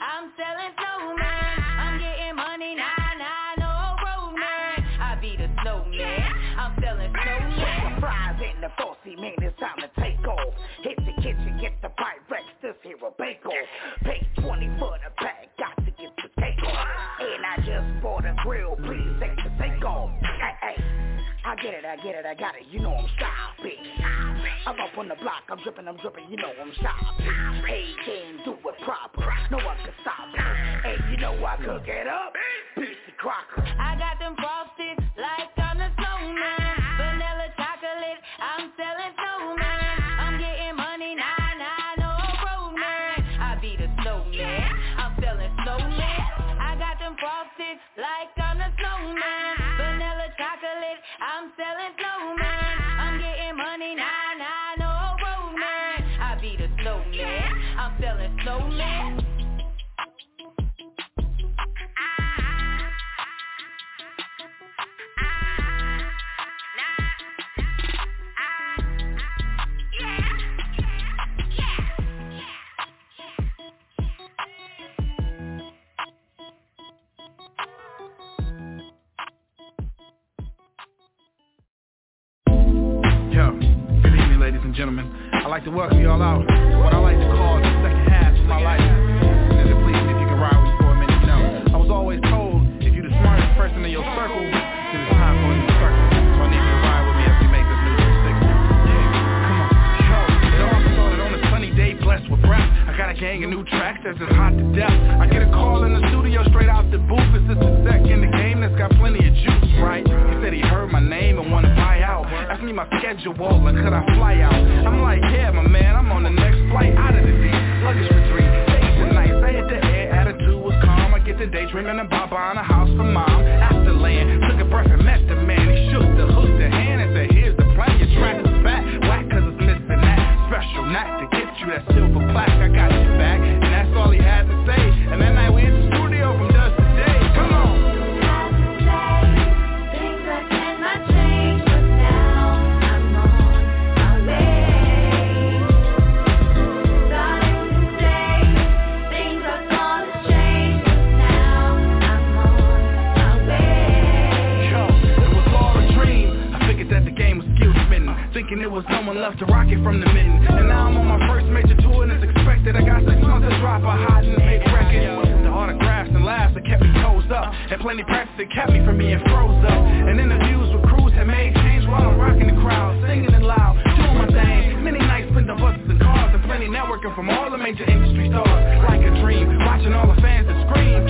I'm selling snowman. I'm getting money, nah, nah, no man. I be the snowman, I'm selling snowman. Fries in the saucy man, it's time to take off. Hit the kitchen, get the Pyrex, this here a bake off. Pay 20 for the pack, got to get the cake off. And I just bought a grill, please take the take off. Hey, hey. I get it, I get it, I got it, you know I'm stopping. I'm up on the block, I'm dripping, I'm dripping, you know I'm stopping. Pay game, do it proper, no one can stop me. And you know I cook it up, Beefy Crocker. I got them frosted like I'm the snowman. Vanilla chocolate, I'm selling snowman. Ladies and gentlemen. I'd like to welcome y'all out to what I like to call the second half of my life. Please, if you can ride with me for a minute, know. I was always told if you're the smartest person in your circle, gang of new tracks that's just hot to death. I get a call in the studio straight out the booth. It's just a sec in the game that's got plenty of juice, right? He said he heard my name and wanna buy out. Asked me my schedule and could I fly out? I'm like, yeah, my man, I'm on the next flight out of the D. Luggage for three days and nights. I hit the air, attitude was calm. I get the daydreaming about buying a house for mom. After land, took a breath and met the man. He shook the hook the hand and said, here's the plan. Your track special knack to get you that silver plaque. I got you back, and that's all he had to say. And that night we And it was no one left to rock it from the mitten And now I'm on my first major tour and it's expected. I got six months to drop a hot and make record. The autographs and laughs that kept me toes up. And plenty practice that kept me from being froze up. And interviews with crews had made change while I'm rocking the crowd Singing it loud, doing my thing. Many nights spent on buses and cars And plenty networking from all the major industry stars. Like a dream, watching all the fans that scream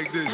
like this,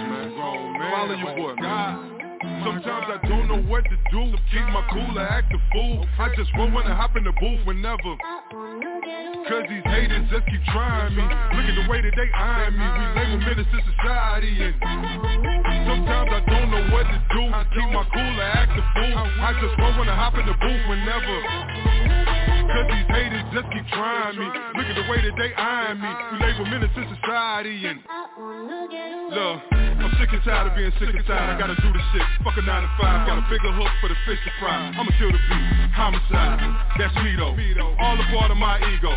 being sick and tired I gotta do the shit, fuck a 9 to 5 Got a bigger hook for the fish to fry. I'ma kill the beat, homicide. That's me though, all a part of my ego.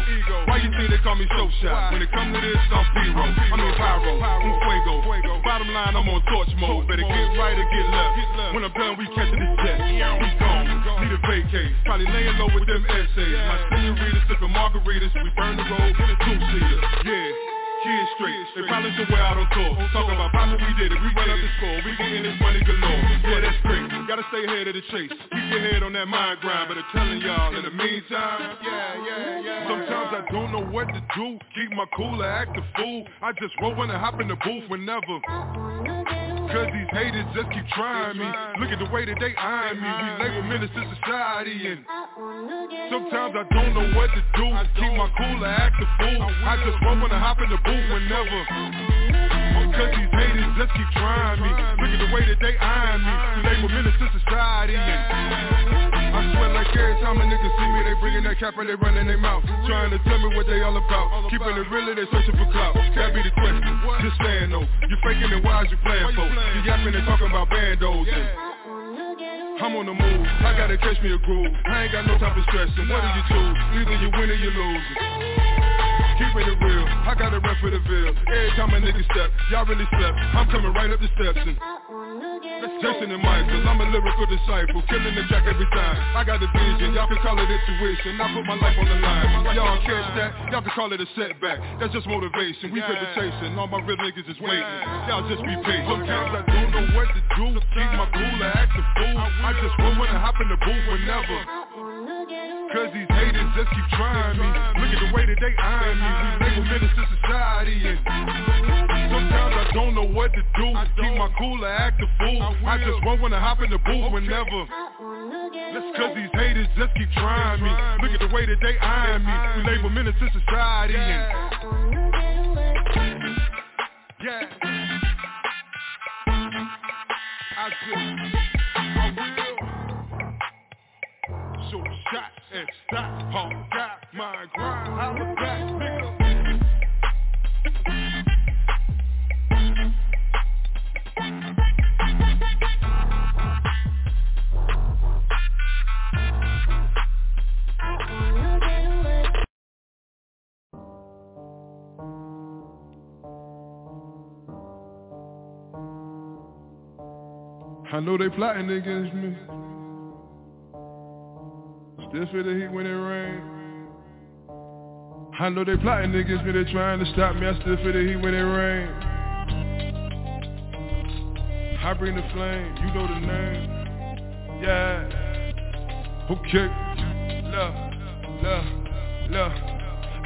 Why you think they call me so shy? When it come to this, I'm P-Ro I mean Pyro, un fuego. Bottom line, I'm on torch mode. Better get right or get left. When I'm done, we catching this jet. We gone, need a vacate Probably laying low with them essays. My senoritas sipping margaritas. We burn the road, two-seater. Yeah Kids straight, they probably somewhere out on tour Talk. About poppin', we did it, we run up the score. We getting this money galore, yeah that's great. Gotta stay ahead of the chase, keep your head on that mind grind But I'm telling y'all, in the meantime Yeah, yeah, yeah. Sometimes I don't know what to do. Keep my cool or act a fool. I just roll when I hop in the booth whenever. Cause these haters just keep trying me. Look at the way that they eyeing me. We label menace to society and Sometimes I don't know what to do. Keep my cool or act a fool. I just roll when I hop in the booth whenever. Cause these haters just keep trying me. Look at the way that they eyeing me. We label menace to society and I swear like every time a nigga see me They bringing that cap and they running their mouth. Trying to tell me what they all about. Keeping it real they searching for clout. That be the question, just saying though. You faking it, why is you playing for? You yapping and talking about bandos and I'm on the move, I gotta catch me a groove. I ain't got no time for stressing, what do you choose? Either you win or you lose. Keeping it real, I got a run for the bill Every time a nigga step, y'all really step. I'm coming right up the steps and Jason and Michael, I'm a lyrical disciple Killing the track every time. I got a vision, y'all can call it intuition. I put my life on the line. Y'all catch that, y'all can call it a setback. That's just motivation, we paper chasing All my real niggas is waiting. Y'all just be patient. Sometimes I don't know what to do. Keep my cool I act a fool. I just want when I hop in the booth whenever Cause these haters just keep trying me. Look at the way that they eyeing me. We label menace to society and Sometimes I don't know what to do. Keep my cool or act a fool. I just want when I hop in the booth whenever. That's Cause these haters just keep trying me. Look at the way that they eyeing me. We label menace to society and Yeah. I just shot and stop got my grind Holla back I know they plotting against me. Still feel the heat when it rain. I know they plotting against me, they trying to stop me. I still feel the heat when it rain. I bring the flame, you know the name. Yeah. Okay. Look, look, look.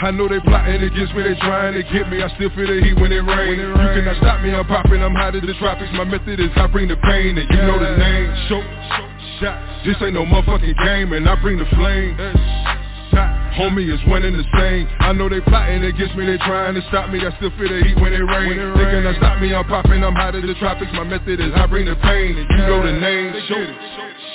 I know they plotting against me, they trying to get me I still feel the heat when it rains You cannot stop me, I'm popping, I'm hot as the tropics My method is I bring the pain and you know the name Show, this ain't no motherfucking game And I bring the flame. Homie is one and the same. I know they plotting against me, they trying to stop me. I still feel the heat when it rains They cannot stop me, I'm popping, I'm hot as the tropics. My method is I bring the pain and you know the name. Show,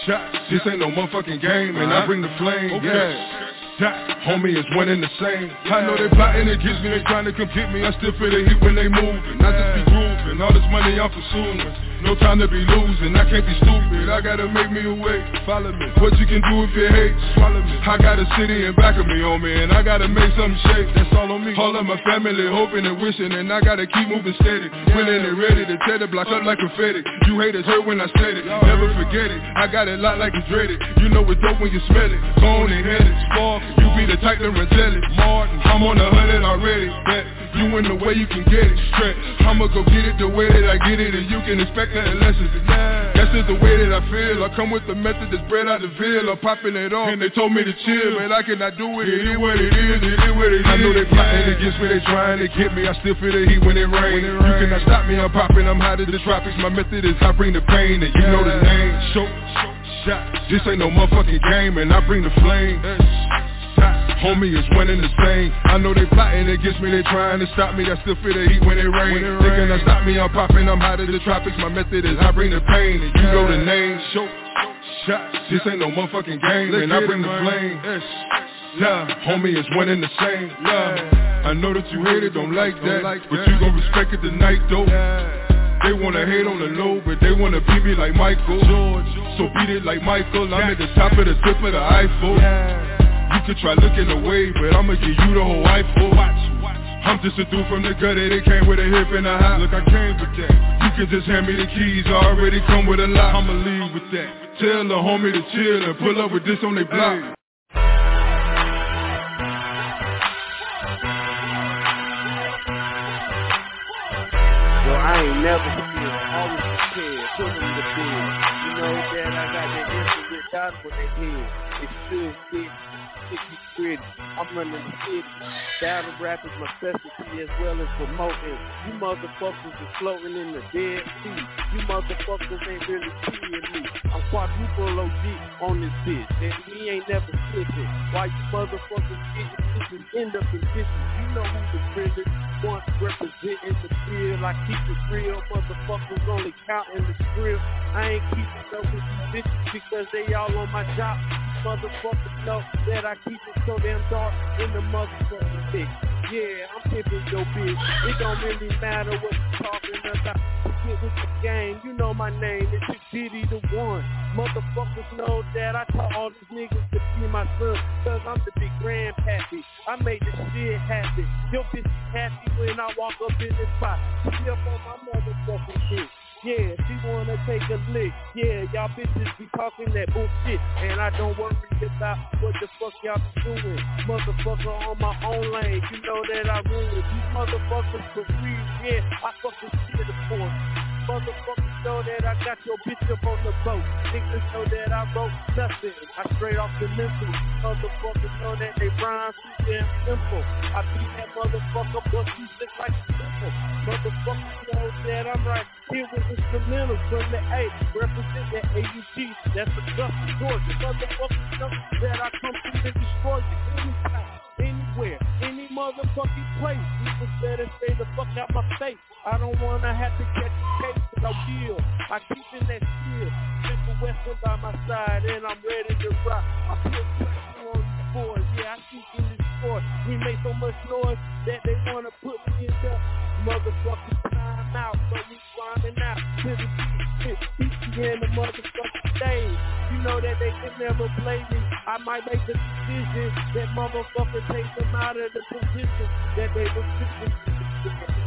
shot, this ain't no motherfucking game And I bring the flame, yeah. Shot, homie is one and the same. I know they plotting against me, they trying to come get me. I still feel the heat when they moving. I just be grooving, all this money I'm pursuing. No time to be losing, I can't be stupid. I gotta make me a way, follow me. What you can do if you hate, swallow me. I got a city in back of me, oh man. I gotta make something shake, that's all on me. All of my family hoping and wishing And I gotta keep moving steady. Willing and ready to tear the block up like confetti. You haters hurt when I said it, never forget it. I got it locked like it's dreaded. You know it's dope when you smell it. Go on and head it, spark You be the type to tell it. Martin, I'm on a hundred already. Bet. You in the way you can get it. Stretch, I'ma go get it the the way that I get it and you can expect nothing less of it. That's just the way that I feel. I come with the method that's bred out the veil. I'm popping it off and they told me to chill, man. I cannot do it. It is what it is. It is what it is. I know they plotting against me. They trying to get me. I still feel the heat when it rains. You cannot stop me. I'm popping. I'm hot as the tropics. My method is I bring the pain and you know the name. Show, shot. This ain't no motherfucking game and I bring the flame. Homie, it's winning the same. I know they plotting against me, they trying to stop me. I still feel the heat when it rain. They cannot stop me, I'm popping, I'm hot as the tropics. My method is I bring the pain, and you know the name. Show, shot. This ain't no motherfucking game, and I bring the flame. Yeah, homie, it's winning the same. Yeah, I know that you hate it, don't like that, but you gon' respect it tonight though. They wanna hate on the low, but they wanna beat me like Michael. So beat it like Michael. I'm at the top of the tip of the Eiffel. You could try looking away, but I'ma give you the whole Eiffel. I'm just a dude from the gutter, they came with a hip and a hop. Look, I came with that. You can just hand me the keys, I already come with a lot. I'ma leave with that. Tell the homie to chill and pull up with this on they block. Yo, I ain't never scared, always prepared, put them to bed. You know that I got that instant down with their head. It's still fit, sticky gritty. I'm running the city. Battle rap is my specialty as well as promoting. You motherfuckers is floating in the dead sea. You motherfuckers ain't really seeing me. I'm quadruple OG on this bitch. And we ain't never slipping. Why you motherfuckers getting bitches end up in bitches? You know who the realest one representing the field. I keep it real. Motherfuckers only counting the script. I ain't keeping up with you bitches because they all on my job. Motherfuckers know that I keep it so damn dark in the motherfucking bitch. Yeah, I'm pimping your bitch. It don't really matter what you talking about. Get with the game, you know my name. It's Big Diddy the one. Motherfuckers know that I taught all these niggas to be my son. Cause I'm the big grandpappy. I made this shit happen. Your bitch happy when I walk up in this spot. She up on my motherfucking shit. Yeah, she wanna take a lick. Yeah, y'all bitches be talking that bullshit. And I don't worry about what the fuck y'all be doing. Motherfucker on my own lane. You know that I rule. These motherfuckers for free. Yeah, I fucking see the for Motherfuckers know that I got your bitch up on the boat. Niggas know that I wrote nothing. I straight off the mental. Motherfuckers know that they rhyme too damn simple. I beat that motherfucker, bust you just like a simple. Motherfuckers know that I'm right here with instrumentals from the A. Represent that AUG. That's the Augusta, Georgia. Motherfuckers know that I come through and destroy you anytime, anywhere, any motherfucking place. People better stay the fuck out my face. I don't wanna have to catch a case, but I will. I keep in that skill. Central Western by my side, and I'm ready to rock. I put pressure on these boys. Yeah, I keep in this sport. We make so much noise that they wanna put me in the motherfucking time out. We rhyming out to the beat. Beat in the motherfucking stage. You know that they can never play me. I might make the decision that motherfucker take them out of the position that they were sitting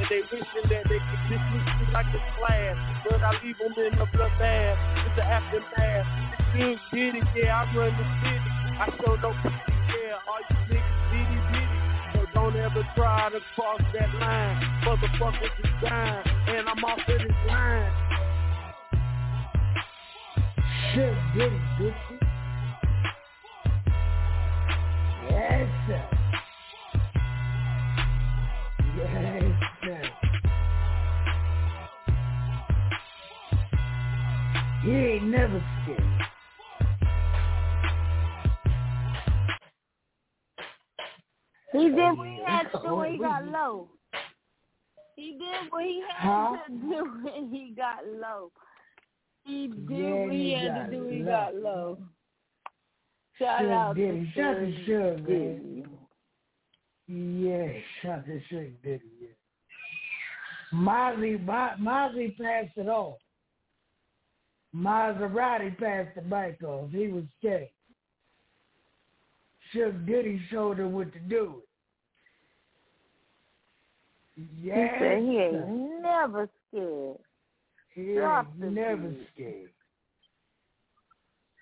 and they wishing that they could dismiss me like a class, but I leave them in the bloodbath. It's the aftermath. It's good, did it, yeah, I run the city. I show no pity, yeah, all you niggas don't ever try to cross that line. Motherfuckers is dying, and I'm off of this line. Shit, diddy, bitches. Yes, sir. Yes, sir. He ain't never scared. He did what he had to do when he got low. He did what he had Huh? to do when he got low. He did Yeah, what he he had to do when he got low. Shout Suge out Diddy. to Shout to Suge, man. Yeah, shout to Suge Diddy, yeah. Mozzie, Mo- Mozzie passed it off. Maserati passed the bike off. He was scared. Suge Diddy showed him what to do. Yes, he said he ain't never scared. He Drop ain't never beat. scared.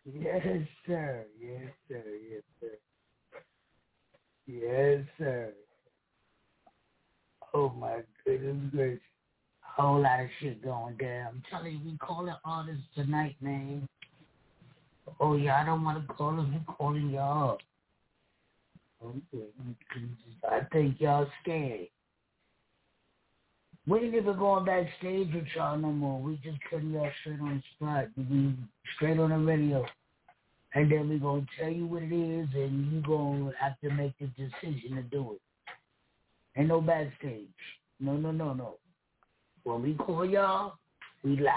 Yes, sir. Yes, sir. Yes, sir. Yes, sir. Oh my goodness gracious. A whole lot of shit going down. I'm telling you, we call calling artists tonight, man. Oh, yeah, I don't want to call them. We calling y'all. I think y'all scared. We ain't even going backstage with y'all no more. We just putting y'all straight on the spot. We straight on the radio. And then we gonna tell you what it is and you gonna have to make the decision to do it. Ain't no backstage. No, no, no, no. When we call y'all, we live.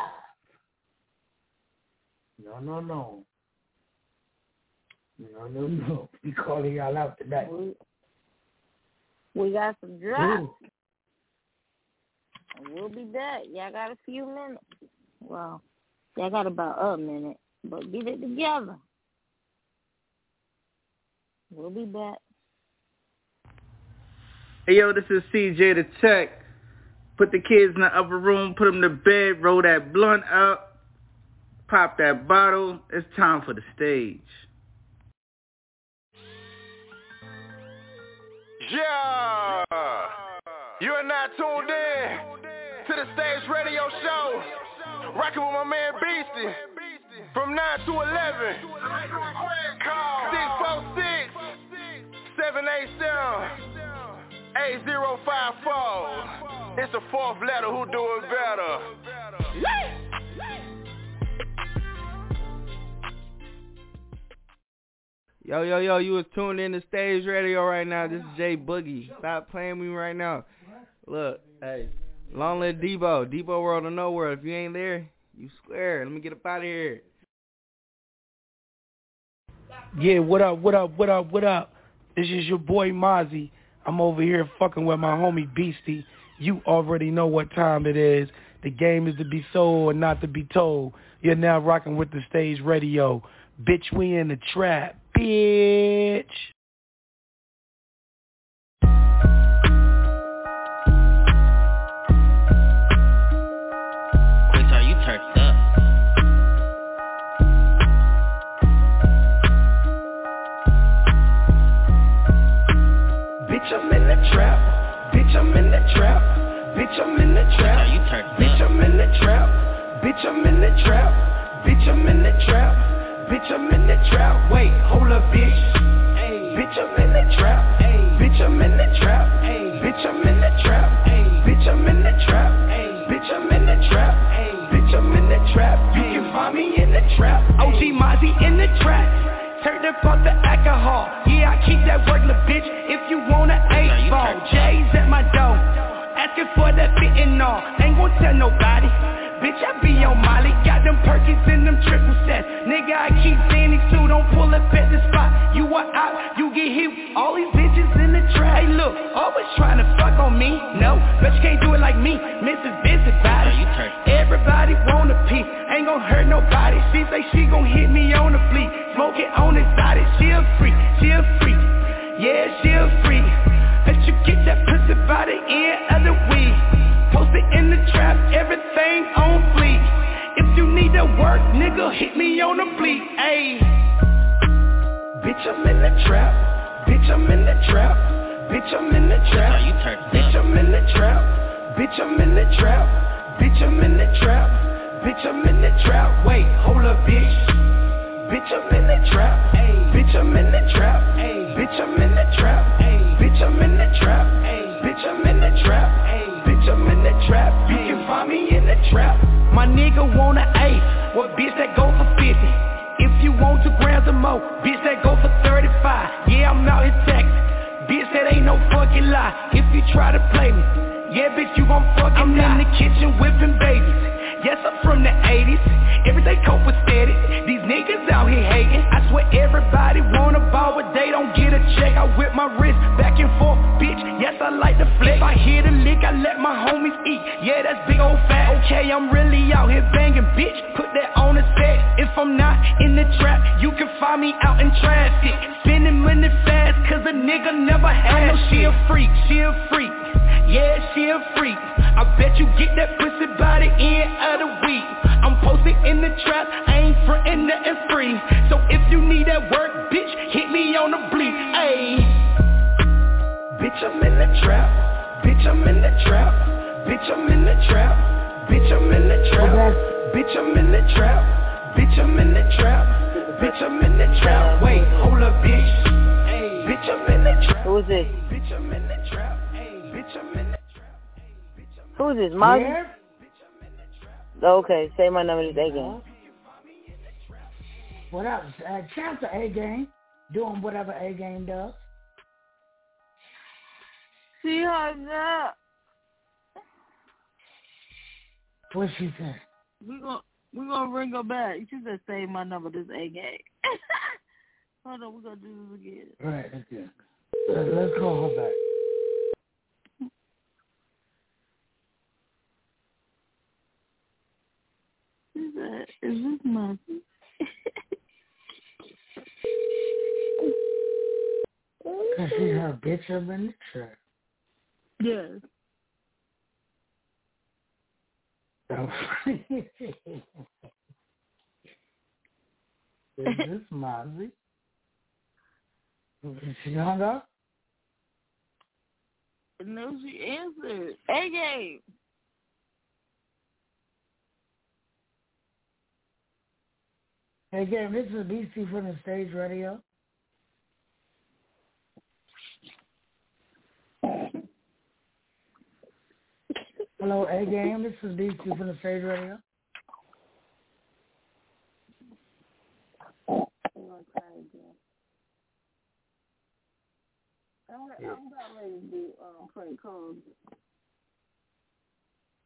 No, no, no. No, no, no. We calling y'all out tonight. We got some drops. We'll be back. Y'all got a few minutes. Well, y'all got about a minute, but get it together. We'll be back. Hey yo, this is CJ the Tech. Put the kids in the upper room, put them to bed, roll that blunt up, pop that bottle. It's time for the stage. Yeah! You are not tuned in to the Stage Radio Show. Rocking with my man Beastie. From 9 to 11. Call 646 787 8054. It's the fourth letter. Who do it better? Yo, yo, yo, you was tuned in to Stage Radio right now. This is Jay Boogie. Stop playing me right now. Look, hey, long live Debo. Debo World of Nowhere. If you ain't there, you square. Let me get up out of here. Yeah, what up, what up, what up, what up? This is your boy Mozzie. I'm over here fucking with my homie Beastie. You already know what time it is. The game is to be sold and not to be told. You're now rocking with the stage radio. Bitch, we in the trap. Bitch. Quick, are you turned up? Bitch, I'm in the trap. Bitch, I'm in the trap. Bitch, I'm in the trap. Are you turned Bitch, I'm in the trap. Bitch, I'm in the trap. Bitch, I'm in the trap. Bitch, I'm in the trap. Wait, hold up, bitch. Bitch, I'm in the trap. Bitch, I'm in the trap. Bitch, I'm in the trap. Bitch, I'm in the trap. Bitch, I'm in the trap. Bitch, I'm in the trap. You can find me in the trap. OG Mozzie in the trap. Turn up off the alcohol. Yeah, I keep that work, little bitch. If you want an eight ball, J's at my door. Asking for that fitting all. Ain't gon' tell nobody. Bitch, I be on Molly. Got them Perkins and them triple sets. Nigga, I keep Danny too. Don't pull up at the spot. You are out, you get hit. All these bitches in the trap. Hey, look, always trying to fuck on me. No, but you can't do it like me. Mrs. Busybody. Everybody wanna pee. Ain't gon' hurt nobody. She say she gon' hit me on the fleet. Smoking on exotic. She a freak. She a freak. Yeah, she a freak. Let you get that pussy by the end of the week. Post it in the trap, everything on fleek. If you need that work, nigga, hit me on the fleet. Ayy. Bitch, I'm in the trap. Bitch, I'm in the trap. Bitch, I'm in the trap. Bitch, I'm in the trap. Bitch, I'm in the trap. Bitch, I'm in the trap. Bitch, I'm in the trap. Wait, hold up, bitch. Bitch, I'm in the trap. Bitch, I'm in the trap. Bitch, I'm in the trap. Bitch, I'm in the trap. Bitch, I'm in the trap. Bitch, I'm in the trap. You can find me in the trap. My nigga want an eight. What bitch that go for 50? If you want two grams or more, bitch that go for 35. Yeah, I'm out in Texas. Bitch, that ain't no fucking lie. If you try to play me, yeah, bitch, you gon' fucking I'm die. in the kitchen whipping babies. Yes, I'm from the 80s. Everyday steady. These niggas out here hating. I swear everybody wanna ball, but they don't get a check. I whip my wrist back and forth, bitch. Yes, I like to flex. If I hit a lick, I let my homies eat. Yeah, that's big old fat. Okay, I'm really out here banging, bitch. Put that on the set. If I'm not in the trap, you can find me out in traffic. Spending money fast, cause a nigga never had I know she a freak, she a freak. Yeah, she a freak. I bet you get that pussy by the end of the week. I'm posted in the trap, I ain't frontin' nothing free. So if you need that work, bitch, hit me on the bleep. Ayy. Bitch, I'm in the trap. Bitch, I'm in the trap. Bitch, I'm in the trap. Bitch, I'm in the trap. Bitch, I'm in the trap. Bitch, I'm in the trap. Bitch, I'm in the trap. Wait, hold up, bitch. Bitch, I'm in the trap. Who is this? Bitch, I'm in the trap. Bitch, I'm in the trap. Who is this? Yeah? Okay, say my number again. What else? Uh, to A Game, doing whatever A Game does. She hung up. What she said? We gonna we gonna bring her back. She said save my number. This A game. Hold on, we gonna do this again. Right, okay. Uh, let's call her back. She said, "Is this my?" Cause she her bitch up in the trap. Yes. Is this Mozzie? Is she hung up? No, she answered. A game. Hey, Game, this is BC from the Stage Radio. Hello, A Game. This is BC from the Stage Radio. I'm about ready to do um, prank calls.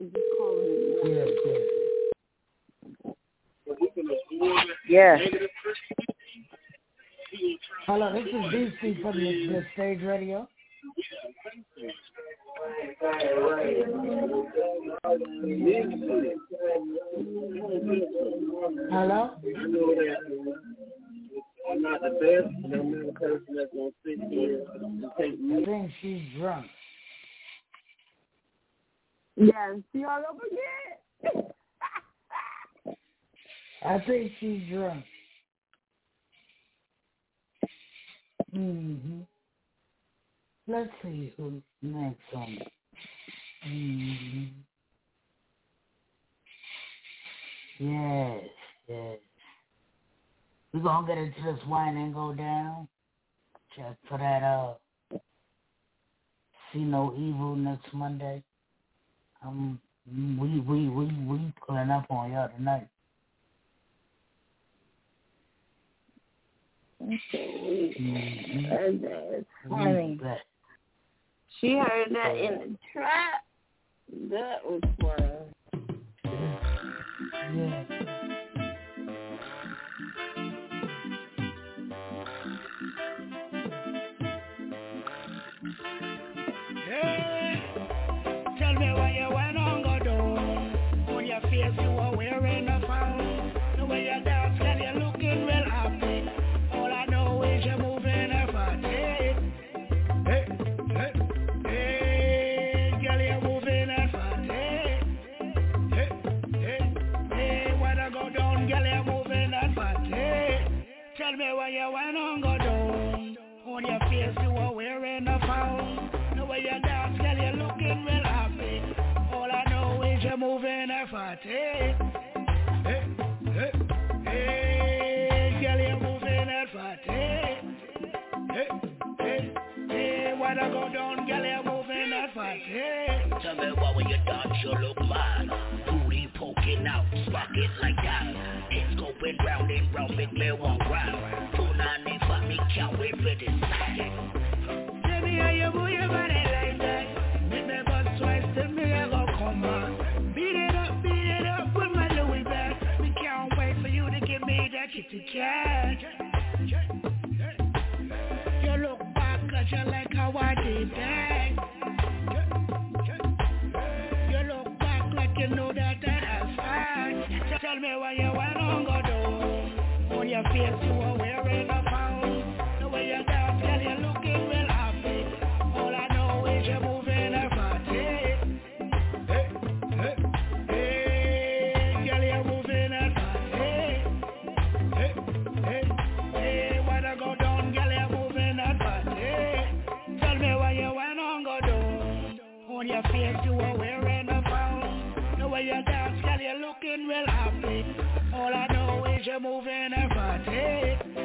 Is this calling? Yes, yes. Yeah. Hello, this is BC from the, the Stage Radio. Hello? I'm not the best, and I'm not a person that's gonna sit here and take I think she's drunk. Yes, she hung up again. I think she's drunk. hmm Let's see who's next on. hmm Yes, yes. We're gonna get into this wine and go down. Check for that uh see no evil next Monday. Um we we we we pulling up on y'all tonight. Mhm. And that's funny. She heard that in the trap. That was funny. Yeah. Me why you went on go down. On your face you were wearing a frown. The way you dance, girl, you're looking real happy. All I know is you're moving a fatty. Hey, hey, hey, girl, you're moving a fatty. Hey, hey, hey, when I go down, girl, you're moving a fatty. Tell me why when you dance you look mad Booty poking out, spark it like that It's going round and round, make me one grab Tell me how you oh, your you how I did that. Make me bust twice, well happy All I know is you're moving and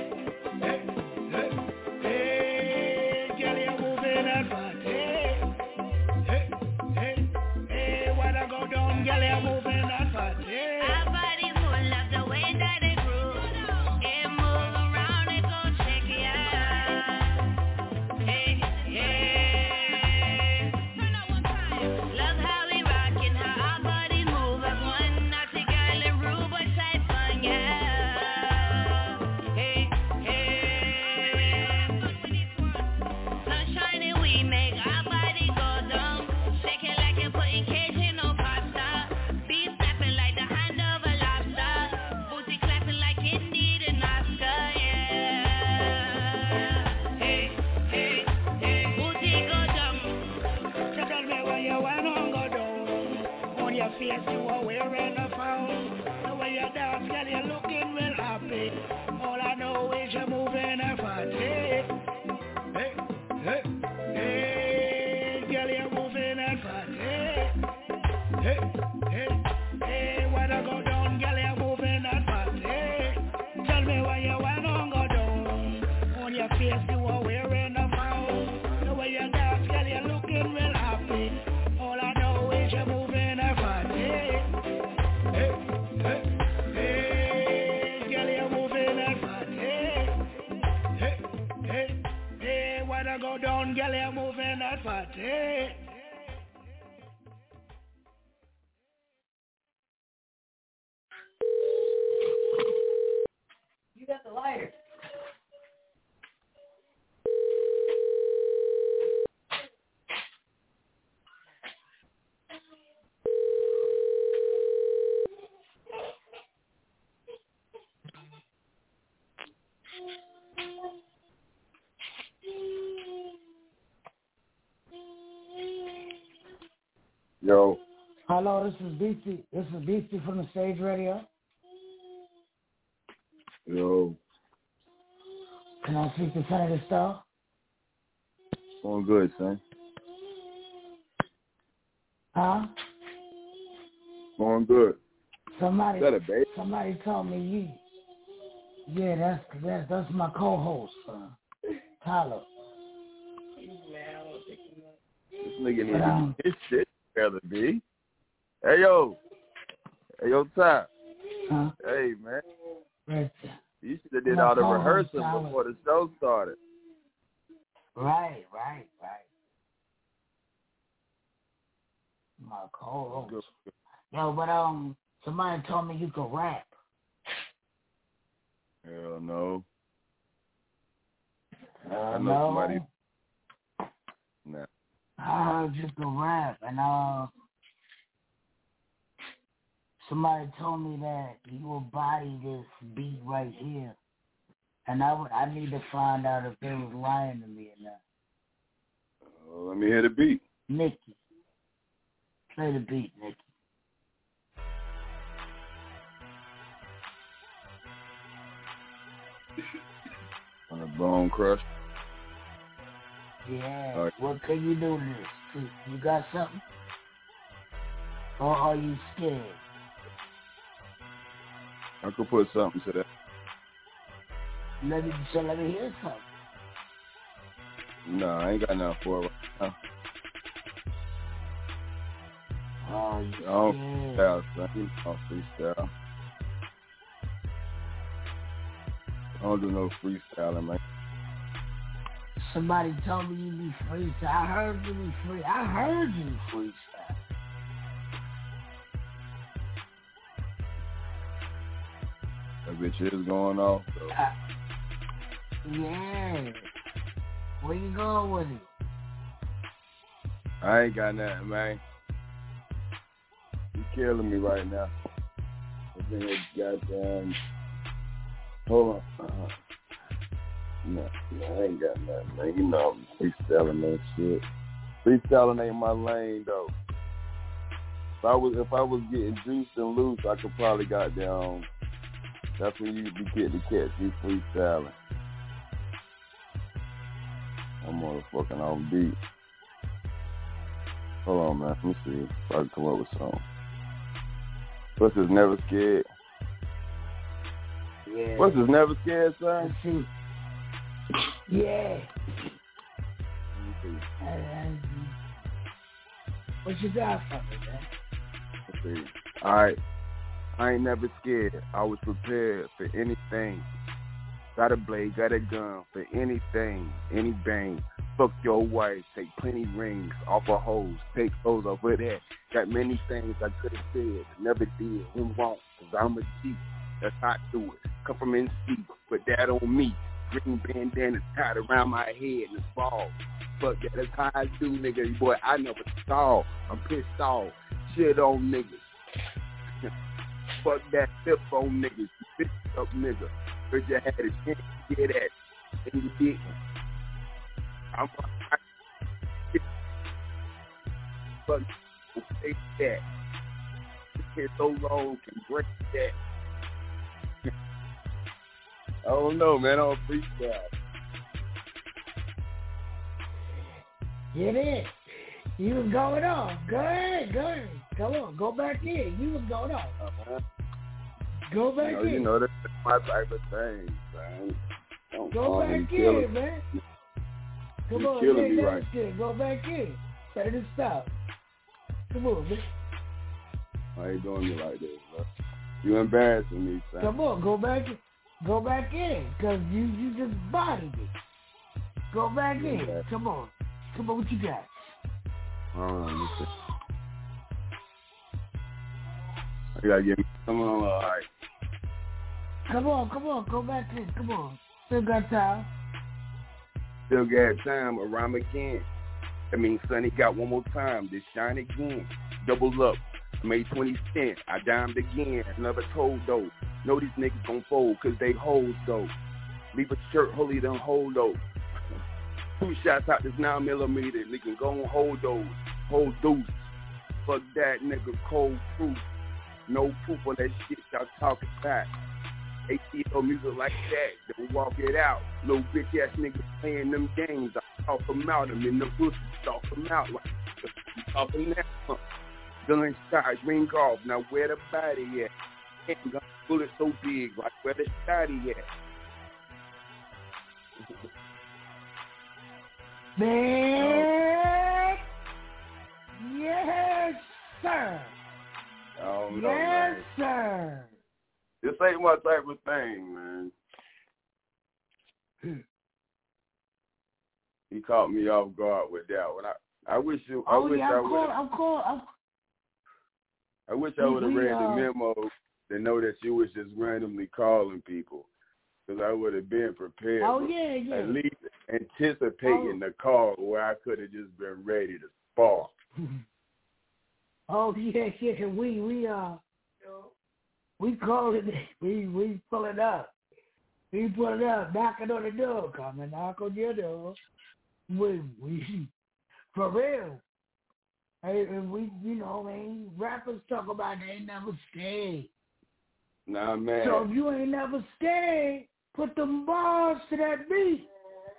Yo, Hello, this is Beastie. This is Beastie from the Stage Radio. yo, Can I speak to Senator Starr? going good, son. Huh? Going good. Somebody, Is that a baby? somebody told me you. Yeah, that's that's that's my co-host, uh, Tyler. This nigga need But, to um, his shit together, B. Hey, yo. Hey, yo, Ty. Huh? Hey, man. You should have did all the rehearsal before the show started. right, right, right. My co-host. Yo, but um, somebody told me you could rap. Hell no. Uh, I know no, somebody. Nah. I heard you could rap, and uh, somebody told me that you will body this beat right here, and I would, I need to find out if they was lying to me or not. Uh, let me hear the beat. Nikki, play the beat, Nikki. On the Bone Crush. Yeah. Right. What can you do this? You- got something? Or are you scared? I could put something to that. Let me so let me hear something. No, I ain't got nothing for it right now. Oh, you scared. freestyle, son. Don't freestyle. I don't do no freestyling, man. Somebody told me you be freestyle. I heard you be free. I heard you be freestyle. That bitch is going off, though. Yeah. Where you going with it? I ain't got nothing, man. You killing me right now. I think it's goddamn. Hold on. Uh-huh. No, no, I ain't got nothing, man. You know I'm freestyling that shit. Freestyling ain't my lane though. If I was if I was getting juiced and loose, I could probably got down. That's when you be getting to catch me freestyling. I'm motherfucking on beat. Hold on, man. Let me see if I can come up with something. Plus, is never scared. Yeah. What's this? Never scared, son? Yeah. And, what you got for me, man? Let's see. All right. I ain't never scared. I was prepared for anything. Got a blade, got a gun for anything, any bang. Fuck your wife, take plenty rings off her hoes, take those off of that. Got many things I could have said, never did, and won't, cause I'm a a G. That's how I do it. Come from NC, put that on me. Green bandana tied around my head and it's bald. Fuck that, that's how I do, nigga. Boy, I never stall. I'm pissed off. Shit on niggas. Fuck that flip on niggas. Bitch up nigga. Heard you had a chance to get that. And you didn't. I'm I, fuck take that. It's so long can break that. I don't know, man. I don't freestyle. Get in. You was going on. Go ahead, go ahead. Come on, go back in. You was going on. Uh-huh. Go back you know, in. You know, that's my type of thing, man. Don't Go back in, man. Come You're on, killing me right. shit. Go back in. Say this stuff. Come on, man. Why you doing me like this, bro? You embarrassing me, son. Come on, go back in. Go back in, cause you you just bodied it. Go back in. Come on. Come on, what you got? Hold on, let me see. I gotta get me some on. All right. Come on, come on, go back in. Come on. Still got time. Still got time. A rhyme again. I mean, Sonny got one more time. This shine again. Double up. May 20 cent. I dimed again. Another told though. Know these niggas gon' fold cause they hoes though. Leave a shirt holy than hold though. Two shots out this nine millimeter. Nigga go and hold those. Hold deuce. Fuck that nigga cold proof. No proof on that shit y'all talking about. ATL music like that, then walk it out. Little bitch ass niggas playing them games. I talk them out. I'm in the bush, talk them out like talking that. Gun shots ring off. Now where the body at? Handgun bullet so big, like where the shotty at? Man. Yes, sir. I don't Yes, man. sir. This ain't my type of thing, man. He caught me off guard with that one. I, I wish you, I Oh wish yeah, I I'm would cool. I'm cool. I'm I wish I would have read uh, the memo to know that you was just randomly calling people, because I would have been prepared. Oh yeah, yeah. At least anticipating the call where I could have just been ready to spark. Oh yeah, yeah. We we uh we call it we we pull it up. We pull it up, knocking on the door, come and knock on your door. We we for real. Hey, and we you know, man, rappers talk about they never scared. Nah, man. So if you ain't never scared, put them bars to that beat.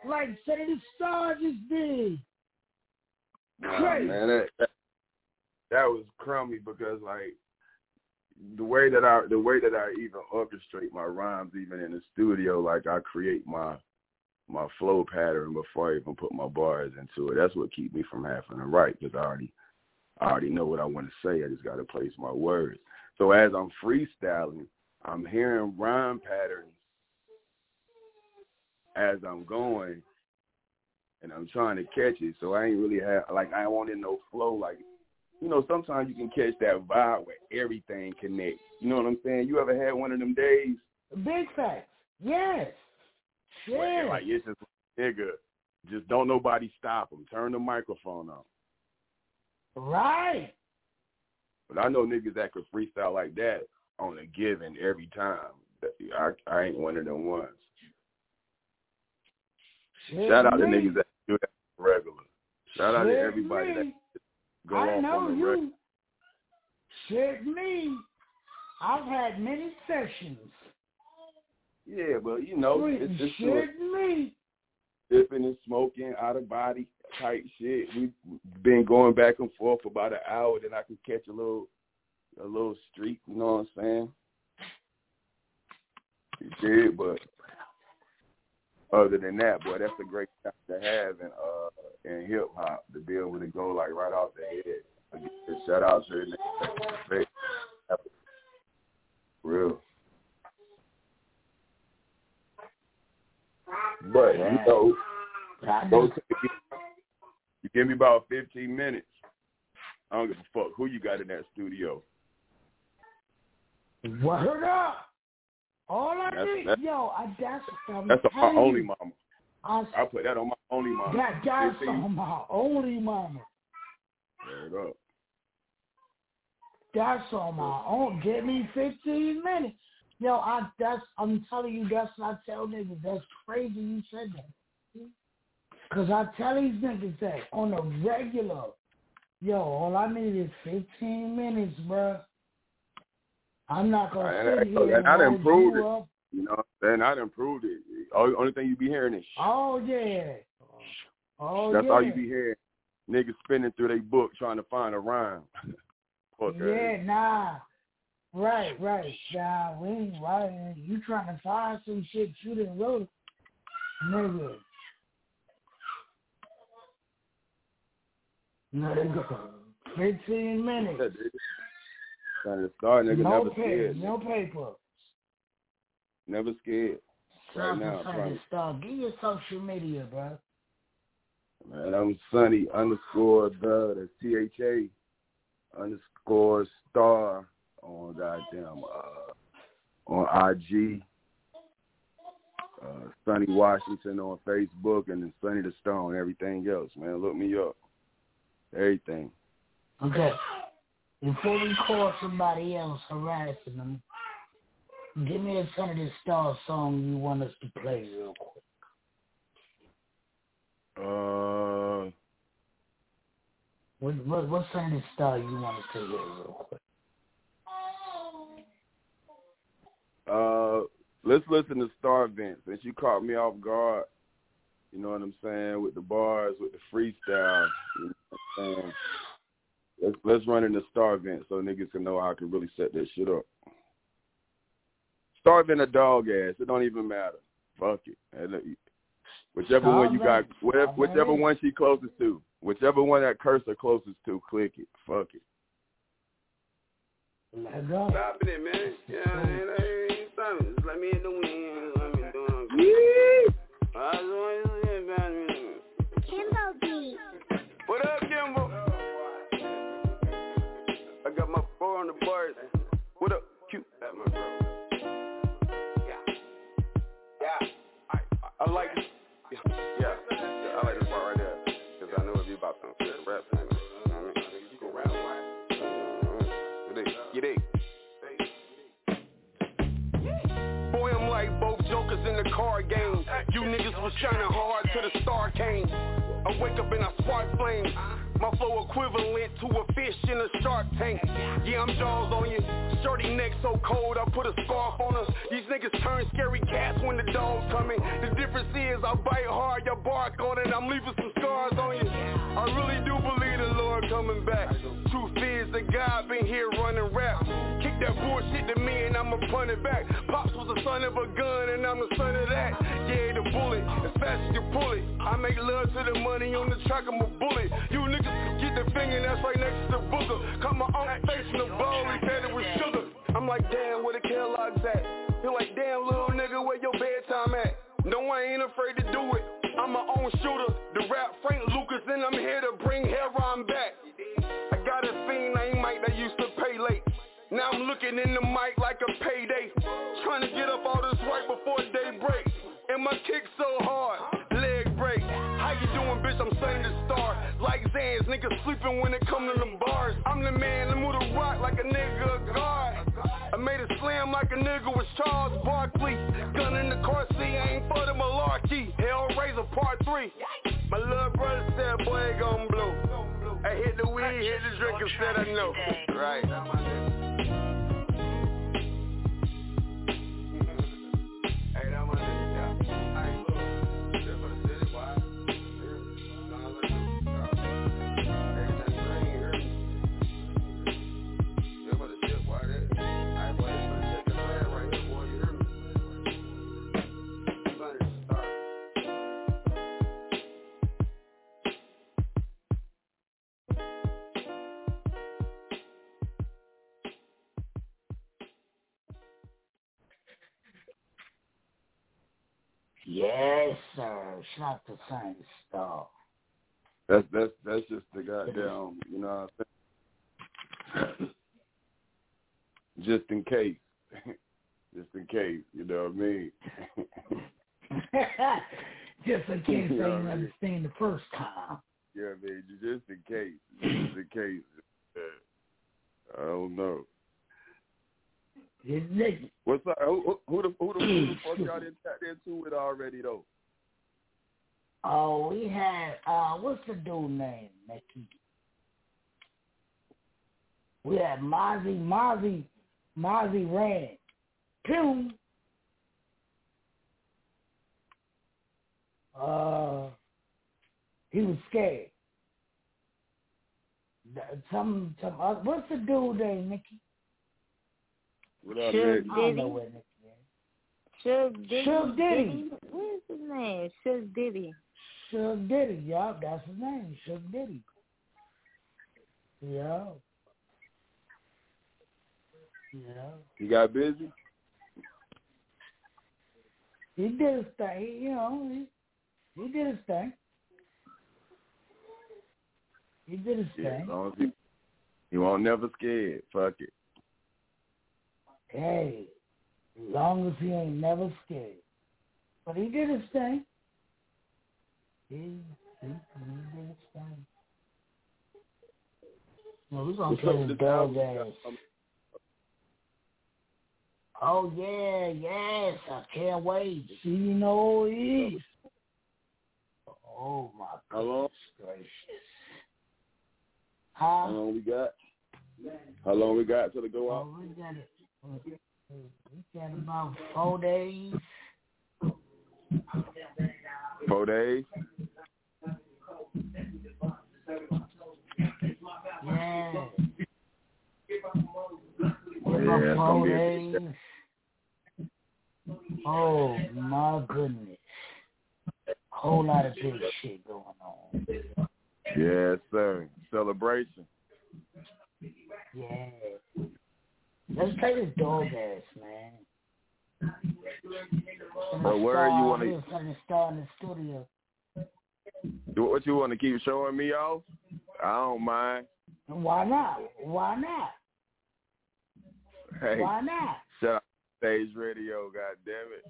Like the Stars just did. Nah, Crazy. man, that, that that was crummy because like the way that I the way that I even orchestrate my rhymes even in the studio, like I create my my flow pattern before I even put my bars into it. That's what keep me from having to write because I already I already know what I want to say. I just got to place my words. So as I'm freestyling, I'm hearing rhyme patterns as I'm going, and I'm trying to catch it. So I ain't really have like I want in no flow. Like you know, sometimes you can catch that vibe where everything connects. You know what I'm saying? You ever had one of them days? Big facts. Yes. where Yes. like it's just nigga, just don't nobody stop them. Turn the microphone on. Right. But I know niggas that could freestyle like that on a given every time. I I ain't one of them ones. Shout out to niggas that do that regular. Shout out to Shit everybody that me. go I off know on the you. regular. Shit me. I've had many sessions. Yeah, but you know, it's just shit me. dipping and smoking, out of body type shit. We've been going back and forth for about an hour, then I can catch a little a little streak, you know what I'm saying? shit, but other than that, boy, that's a great time to have in uh in hip hop to be able to go like right off the head. Shout out to the. Real. But you know, those, you give me about fifteen minutes. I don't give a fuck who you got in that studio. Word up. All I That's- need, that's- yo, I, that's I'm That's my only mama. I, I put that on my only mama. that, that's 15 on my only mama. Word up. That's on my own. Give me 15 minutes. Yo, I that's I'm telling you, that's what I tell niggas. That's crazy you said that. Cause I tell these niggas that on a regular. Yo, all I need is 15 minutes, bro. I'm not gonna And, sit here and I done hold improved you it. up. You know, and I done improved it. Only, only thing you be hearing is Oh yeah. Oh That's yeah. all you be hearing. Niggas spinning through their book trying to find a rhyme. Fuck. Yeah, nah. Right, right. Nah, we ain't right. You trying to find some shit you didn't wrote. Nigga. Fifteen minutes. Trying to start, nigga. no never paper, scared. no paper. Never scared. Right now, trying to start. Give your social media, bro. Man, I'm Sunny underscore the that's T H A underscore star on goddamn uh on IG. Uh Sunny Washington on Facebook and then Sunny the Stone, everything else, man. Look me up. Everything. Okay. Before we call somebody else harassing them, give me a Son of the Star song you want us to play real quick. Uh What what what Son of the Star you want us to hear real quick? Uh, let's listen to Star Vent. Since you caught me off guard, you know what I'm saying, with the bars, with the freestyle. You know what I'm saying? Let's let's run into Star Vent so niggas can know how I can really set that shit up. Star Vent a dog ass. It don't even matter. Fuck it. And, Whichever one you got, whatever, whichever one she closest to, whichever one that cursor closest to, click it. Fuck it. Let go. Stopping it, man. Yeah, ain't, ain't stopping. Just let me in the wind. Let me doing good. I just want on the bars. What up, Q? That my. Yeah. Yeah. I, like it. Yeah. yeah. Yeah, I like this part right there. Because I know if you about some shit rap, you know what I mean? You go around. You dig? You dig? Boy, I'm like both jokers in the card game. You niggas was shining hard till the star came. I wake up and I spark flames. My flow equivalent to a fish in a shark tank. Yeah, I'm jaws on you. Shorty neck so cold, I put a scarf on her. These niggas turn scary cats when the dog's coming. The difference is I bite hard, you bark on it. I'm leaving some scars on you. I really do believe Lord coming back. Truth is that God been here running rap. Kick that bullshit to me and I'ma punt it back. Pops was the son of a gun and I'm the son of that. Yeah, the bullet, as fast as you pull it. I make love to the money on the track, I'm a bullet. You niggas get the finger that's right next to the booger. Cut my own face in the bowl, he fed it with sugar. I'm like, damn, where the Kellogg's at? You're like, damn, little nigga, where your bedtime at? No, I ain't afraid to do it. I'm my own shooter. The rap Frank Lucas, and I'm here to bring heroin back. I got a fiend named Mike that used to pay late. Now I'm looking in the mic like a payday. Trying to get up all this right before daybreak. And my kick so hard, leg break. How you doing, bitch? I'm sunny the star. Like Xans, niggas sleeping when it come to them bars. I'm the man that move the rock like a nigga guard. I made a slam like a nigga with Charles Barkley. Gun in the car part three. My little brother said, boy, it gon' blow. I hit the weed, hit the drink and said I know. Right. Yes, sir. It's not the same stuff. That's that's that's just the goddamn, you know. What I'm saying? just in case, just in case, you know what I mean. Just in case they You know didn't what I mean? understand the first time. Yeah, I mean, just in case, just in case. I don't know. It's Nick. What's up? Who, who, the who the, who the fuck y'all didn't tap into it already though? Oh, we had uh what's the dude name, Nicky? We had Mozzie, Mozzie, Mozzie ran. Pew. Uh, he was scared. Some, some. Uh, what's the dude name, Nicky? What up, Suge Nick? I Diddy. where Nicky is. Suge Diddy. Suge Diddy. What is his name? Suge Diddy. Suge Diddy, yup, that's his name, Suge Diddy. Yeah. Yeah. You got busy? He did his thing, you know, he, he did his thing. He did his Yeah, as thing. long as he, he won't never scared. Fuck it. Hey, as long as he ain't never scared. But he did his thing. He, he, he did his thing. Well, we're gonna play up with this this dog ass. Oh yeah, yes, I can't wait. See, you know is. Oh my goodness gracious. How long we got? How long we got till it go out? Oh, we got it. We got about four days. Four days. Yeah. Yeah, About it's gonna four days. Oh my goodness. Whole lot of big shit going on. Yes, sir. Celebration. Yeah. Let's play this dog ass, man. But where you want to? From the star in the studio. What you want to keep showing me off? I don't mind. Why not? Why not? Hey, Why not? shut up, stage radio. God damn it.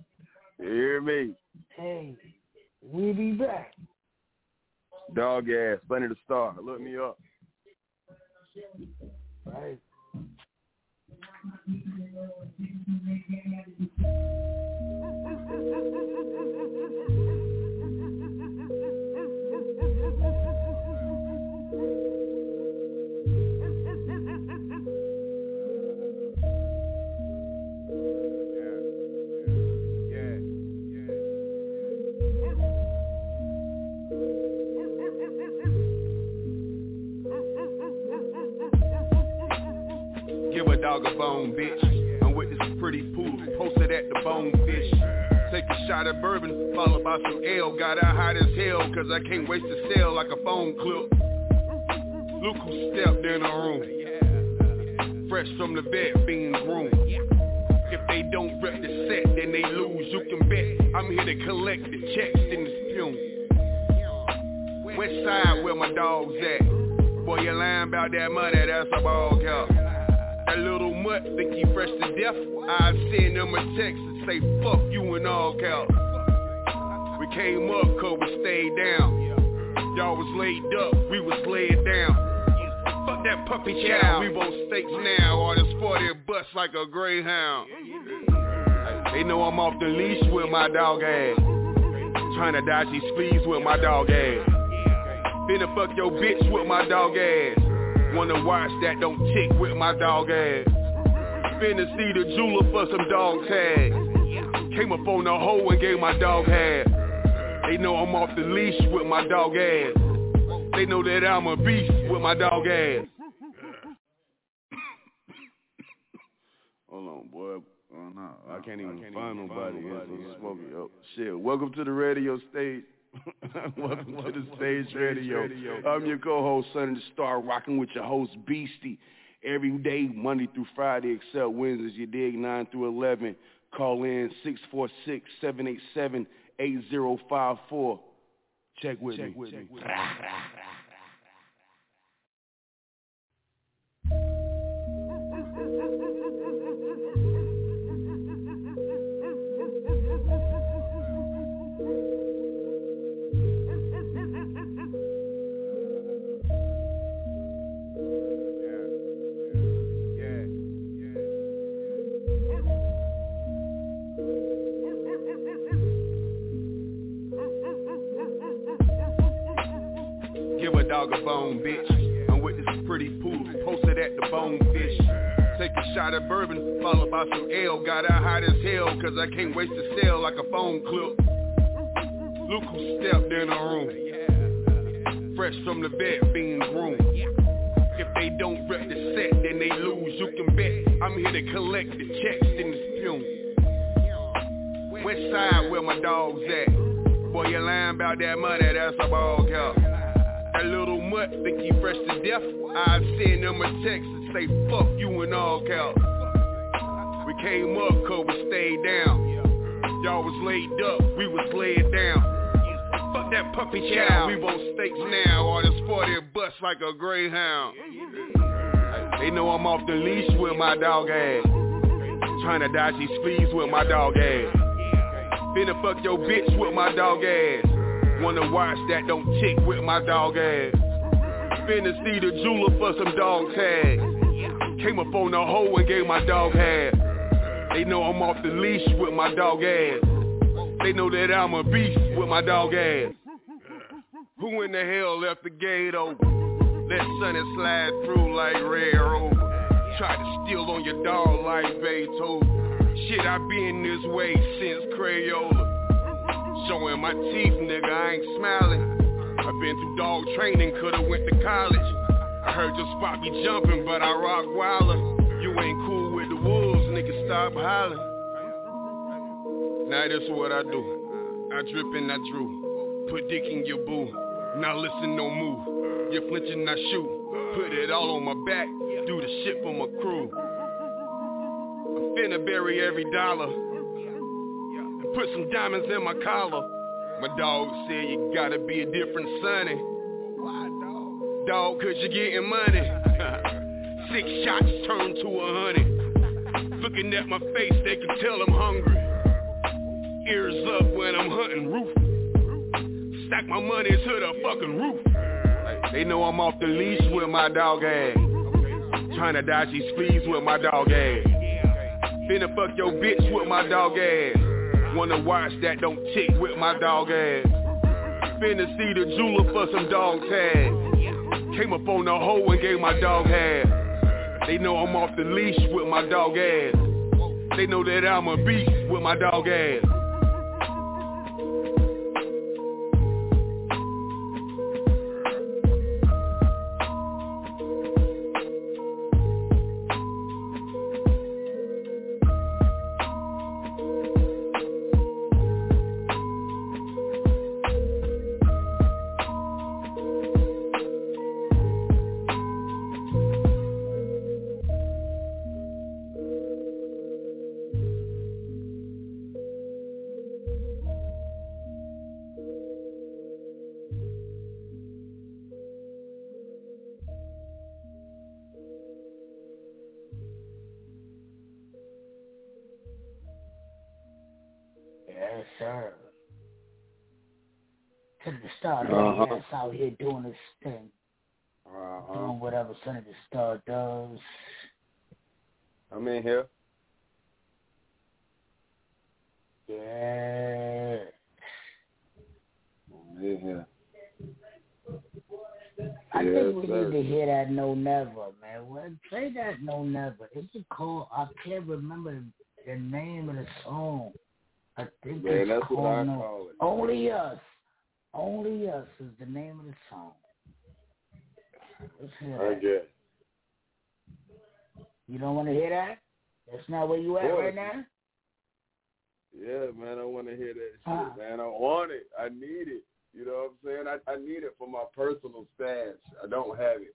You hear me? Hey, we'll be back. Dog ass, Bunny to Star. Look me up. Right. Give a dog a bone, bitch. I'm with this pretty poodle, posted at the bonefish. Take a shot of bourbon, followed by some ale. Got out hot as hell, cause I can't waste a cell like a phone clip. Look who stepped in the room. Fresh from the vet, being groomed. If they don't rep the set, then they lose. You can bet I'm here to collect the checks in the fume. West side where my dogs at. Boy, you lying about that money, that's a ball cap. That little mutt think he fresh to death. I send him a text and say fuck you and all caps. We came up cause we stayed down. Y'all was laid up, we was laid down. Fuck that puppy child, we want steaks now. All this 40 bust like a greyhound. They know I'm off the leash with my dog ass. Trying to dodge these fleas with my dog ass. Finna fuck your bitch with my dog ass. Wanna watch that don't tick with my dog ass. Finna see the jeweler for some dog tags. Came up on the hoe and gave my dog half. They know I'm off the leash with my dog ass. They know that I'm a beast with my dog ass. Hold on, boy. Oh, no. I can't even find nobody. It's so smoky. Oh, shit. Welcome to the radio stage. Welcome to the stage radio. I'm your co-host, Sonny the Star, rocking with your host, Beastie. Every day, Monday through Friday, except Wednesdays, you dig, 9 through 11. Call in 8054. Check with me. Give a bone, bitch. I'm with this pretty poodle, posted at the bonefish. Take a shot of bourbon, followed by some ale. Got out hot as hell, cause I can't waste a sale like a phone clip. Look who stepped in the room. Fresh from the vet, being groomed. If they don't rep the set, then they lose. You can bet I'm here to collect the checks in the fume. West side where my dogs at. Boy, you lying about that money, that's a ball cow. That little mutt think he fresh to death. I send him a text and say fuck you and all cow. We came up cause we stayed down. Y'all was laid up, we was laid down. Fuck that puppy child, we want steaks now. All this 40 bust like a greyhound. They know I'm off the leash with my dog ass. Trying to dodge these fleas with my dog ass. Finna fuck your bitch with my dog ass. Wanna watch that don't tick with my dog ass. Finna see the jeweler for some dog tag. Came up on the hoe and gave my dog half. They know I'm off the leash with my dog ass. They know that I'm a beast with my dog ass. Who in the hell left the gate open? Let Sonny slide through like Red Rover. Try to steal on your dog like Beethoven. Shit, I been this way since Crayola. Showing my teeth, nigga, I ain't smiling. I've been through dog training, coulda went to college. I heard your spot be jumping, but I rock wilder. You ain't cool with the wolves, nigga, stop hollering. Now this is what I do. I drip and I drew. Put dick in your boo. Now listen, no move. You're flinching, I shoot. Put it all on my back. Do the shit for my crew. I'm finna bury every dollar. Put some diamonds in my collar. My dog said you gotta be a different sonny. Dog, cause you're getting money. Six shots turn to a hundred. Looking at my face, they can tell I'm hungry. Ears up when I'm hunting roof. Stack my money to the fucking roof. They know I'm off the leash with my dog ass. Trying to dodge these fleas with my dog ass. Finna fuck your bitch with my dog ass. Wanna watch that don't tick with my dog ass. Finna see the jeweler for some dog tag. Came up on the hoe and gave my dog half. They know I'm off the leash with my dog ass. They know that I'm a beast with my dog ass. To the star, Uh-huh. that's out here doing his thing, Uh-huh. doing whatever Son the Star does. I'm in here. Yeah. I'm in here. I Yes, think we sir. need to hear that No Never, man. Well, play that No Never. It's it called? I can't remember the name of the song. I think Man, it's that's called what I no, call it. Only Us. Only Us is the name of the song. Let's hear I that. guess. You don't want to hear that? That's not where you at right now? Yeah, man, I want to hear that shit, Huh. man. I want it. I need it. You know what I'm saying? I, I need it for my personal stash. I don't have it.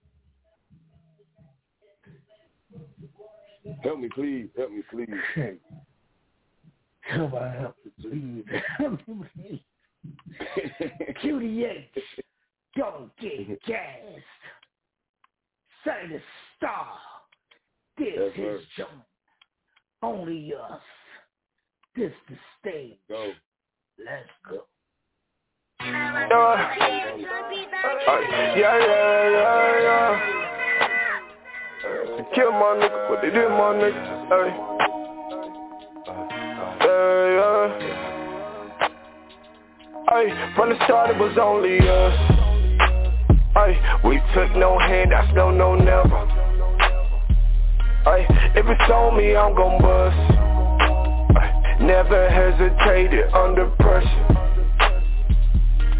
Help me, please. Help me, please. Come on, help me, please. QDH, don't get gassed. Say the star. This Yes, is sir. John. Only us. This the stage. Go. Let's go. Yeah, yeah, yeah, yeah, yeah. Kill my nigga, what they did, my nigga. Hey. Hey, from the start it was only us. Hey, we took no handouts, no, no, never. Ay, if it's on me, I'm gon' bust. Ay, never hesitated under pressure.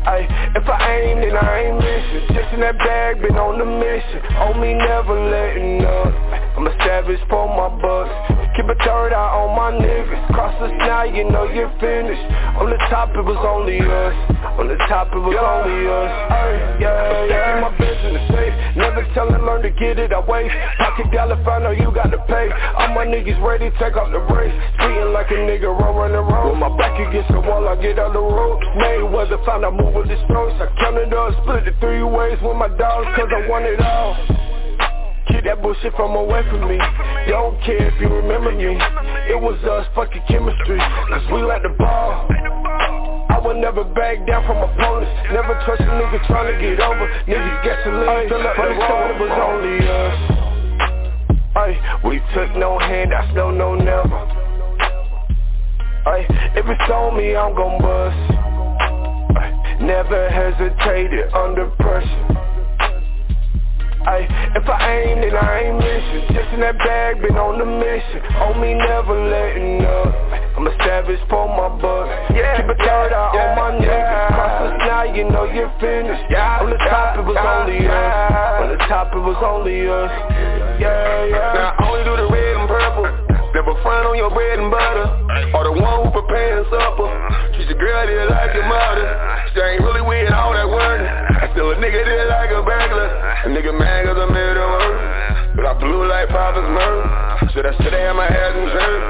Ay, if I aim, then I ain't missing. Just in that bag, been on the mission. On me, never letting up. I'm a savage for my bucks. Keep a third eye on my niggas. Cross us now, you know you're finished. On the top, it was only us. On the top, it was only us. Ay, yeah, yeah. my business safe. Never tell and learn to get it away. Pocket dollar, find out oh, you got to pay. All my niggas ready, take off the race. Speeding like a nigga, run, run, run. With my back against the wall, I get on the road. Mayweather found I move with the strokes. I counted up, split it three ways with my dogs, cause I want it all. That bullshit from away from me. Don't care if you remember me. It was us, fucking chemistry. Cause we like the ball. I would never back down from opponents. Never trust a nigga trying to get over. Niggas gasoline, fill up the road. It was only us. Ay, we took no handouts, no, no, never. Ay, if it's on me, I'm gon' bust. Ay, never hesitated under pressure. Ay, if I aim, then I ain't missing. Just in that bag, been on the mission. On me, never letting up. I'm a savage for my bucks. Yeah, Keep a third eye on my niggas. Cross us now, you know you're finished. on the top, it was only us. On the top, it was only us. Yeah, yeah. Now I only do the red and purple. Never front on your bread and butter. Or the one who preparing supper. Treat a girl just like your mother. She ain't really with all that word. I still a nigga just like a burglar. A nigga mad cause I made her work. But I blew like Papa Smurf. Should I sit down my head and shirt?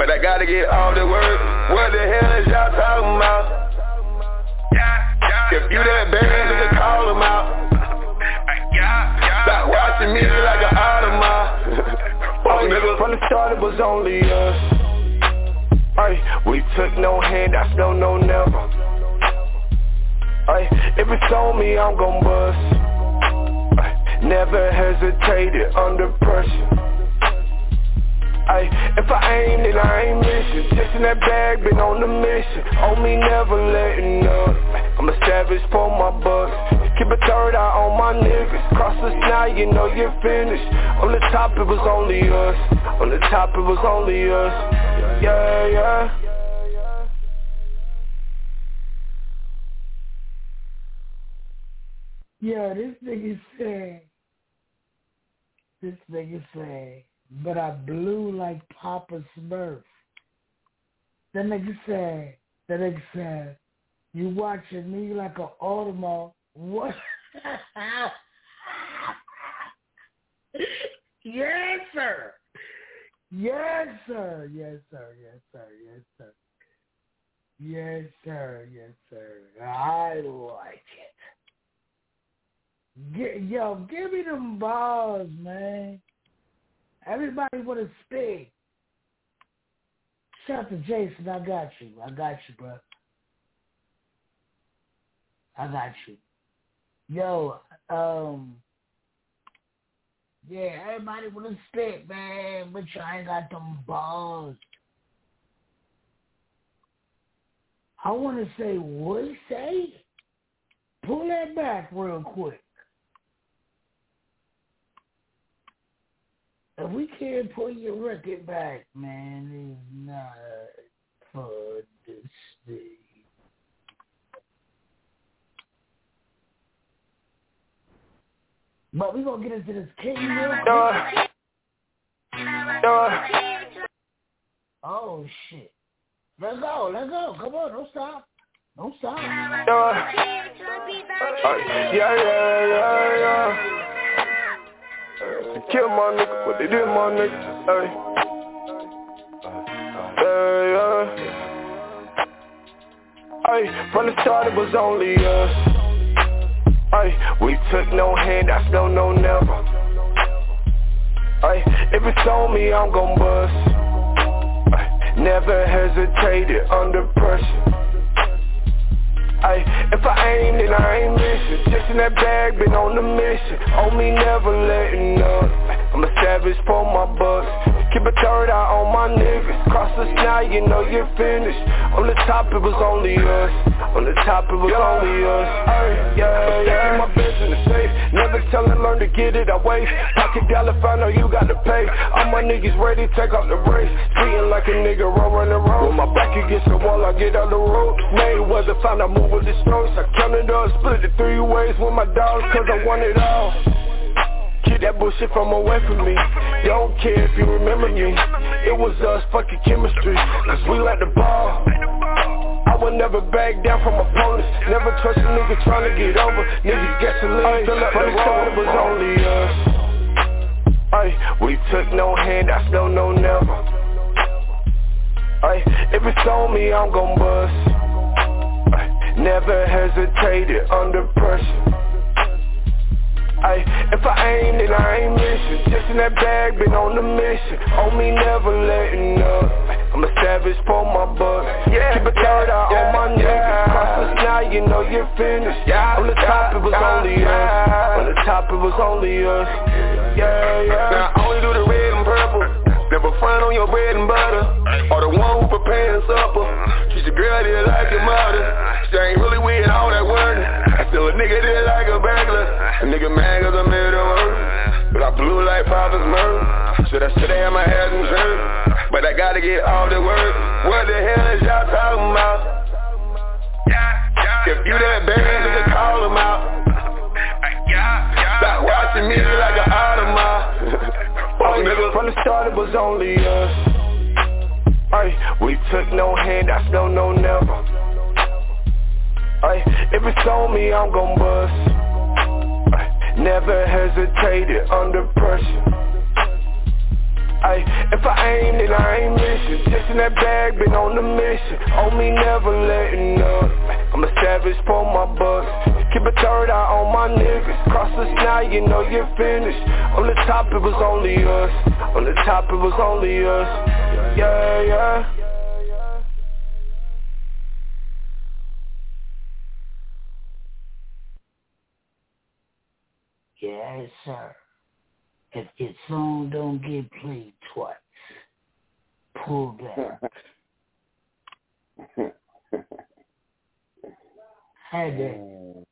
But I gotta get all the work. What the hell is y'all talking about? If you that bad, nigga, call him out. Stop watching me like an Ay, from the start it was only us. Ay, we took no handouts, no, no, never. Ay, if it's on me, I'm gon' bust. Ay, never hesitated under pressure Ay, if I aim, then I ain't missing Just in that bag, been on the mission. On me, never letting up. I'm a savage for my bucks Keep a third eye on my niggas. Cross us now, you know you're finished. On the top, it was only us. On the top, it was only us. Yeah, yeah. Yeah, this nigga saying, this nigga said, but I blew like Papa Smurf. That nigga said, that nigga said, you watching me like an Audemars. What? yes, sir. Yes, sir. Yes, sir. Yes, sir. Yes, sir. Yes, sir. Yes, sir. I like it. Get, yo, give me them balls, man. Everybody to speak. Shout out to Jason. I got you. I got you, bro. I got you. Yo, um, yeah, everybody want to spit, man, but you ain't got them balls. I want to say, what say? Pull that back real quick. If we can't pull your record back, man, it's not for this thing. But we gonna get into this king real quick. Oh shit. Let's go, let's go. Come on, don't stop. Don't stop. Yeah, yeah, yeah, yeah, yeah. Kill my nigga, but they did, my nigga. Hey. Yeah, yeah. Ay, from the start it was only us. Ay, we took no hand, handouts, no, no, never. Ay, if it's on me, I'm gon' bust. Ay, never hesitated under pressure. Ay, if I aim, then I ain't missing. Just in that bag, been on the mission. On me, never letting up. I'm a savage for my bucks. Keep a third eye on my niggas. Cross us now, you know you're finished. On the top, it was only us. On the top, it was only us. Ay, yeah, yeah. my business safe. Never tell tellin', learn to get it away. Pocket dollar, find out you got to pay. All my niggas ready, take off the race. Treating like a nigga, roll, run, roll. With my back wall, I get on the road. Mayweather found out move with the strokes. I counted up, split it three ways with my dogs Cause I want it all. Keep that bullshit from away from me. Don't care if you remember me. It was us, fucking chemistry. Cause we like the ball. I would never back down from opponents. Never trust a nigga trying to get over. Niggas gasoline, fill up the road It was only us. Ay, we took no hand, I no, no, never Ay, if it's on me, I'm gon' bust. Never hesitated under pressure. Ay, if I aim, then I ain't missing. Just in that bag, been on the mission. On me, never letting up. I'm a savage for my bucks yeah, Keep a third eye yeah, on my niggas yeah. Cross us now, you know you're finished. Yeah, On the top, it was only us. On the top, it was only us. Yeah, yeah. Now I only do the red and purple Never front on your bread and butter. Or the one who preparing supper. Treat your girl there like your mother. She ain't really with all that work. I still a nigga there like a burglar. A nigga mad cause I'm here to work. But I blew like Papa Smurf Should I sit have my ass in church But I gotta get all the work. What the hell is y'all talking about? If you that bad, nigga call him out. Stop watching me like an From the start it was only us. Ay, we took no handouts, no, no, never. Ay, if it's on me, I'm gon' bust. Ay, Never hesitated under pressure Ay, if I aim, then I ain't missing. Just in that bag, been on the mission. On me, never letting up. I'm a savage for my bucks. Keep a third eye on my niggas. Cross us now, you know you're finished. On the top, it was only us. On the top, it was only us. Yeah, yeah. Yes, sir. If your song don't get played twice, pull back. Had that.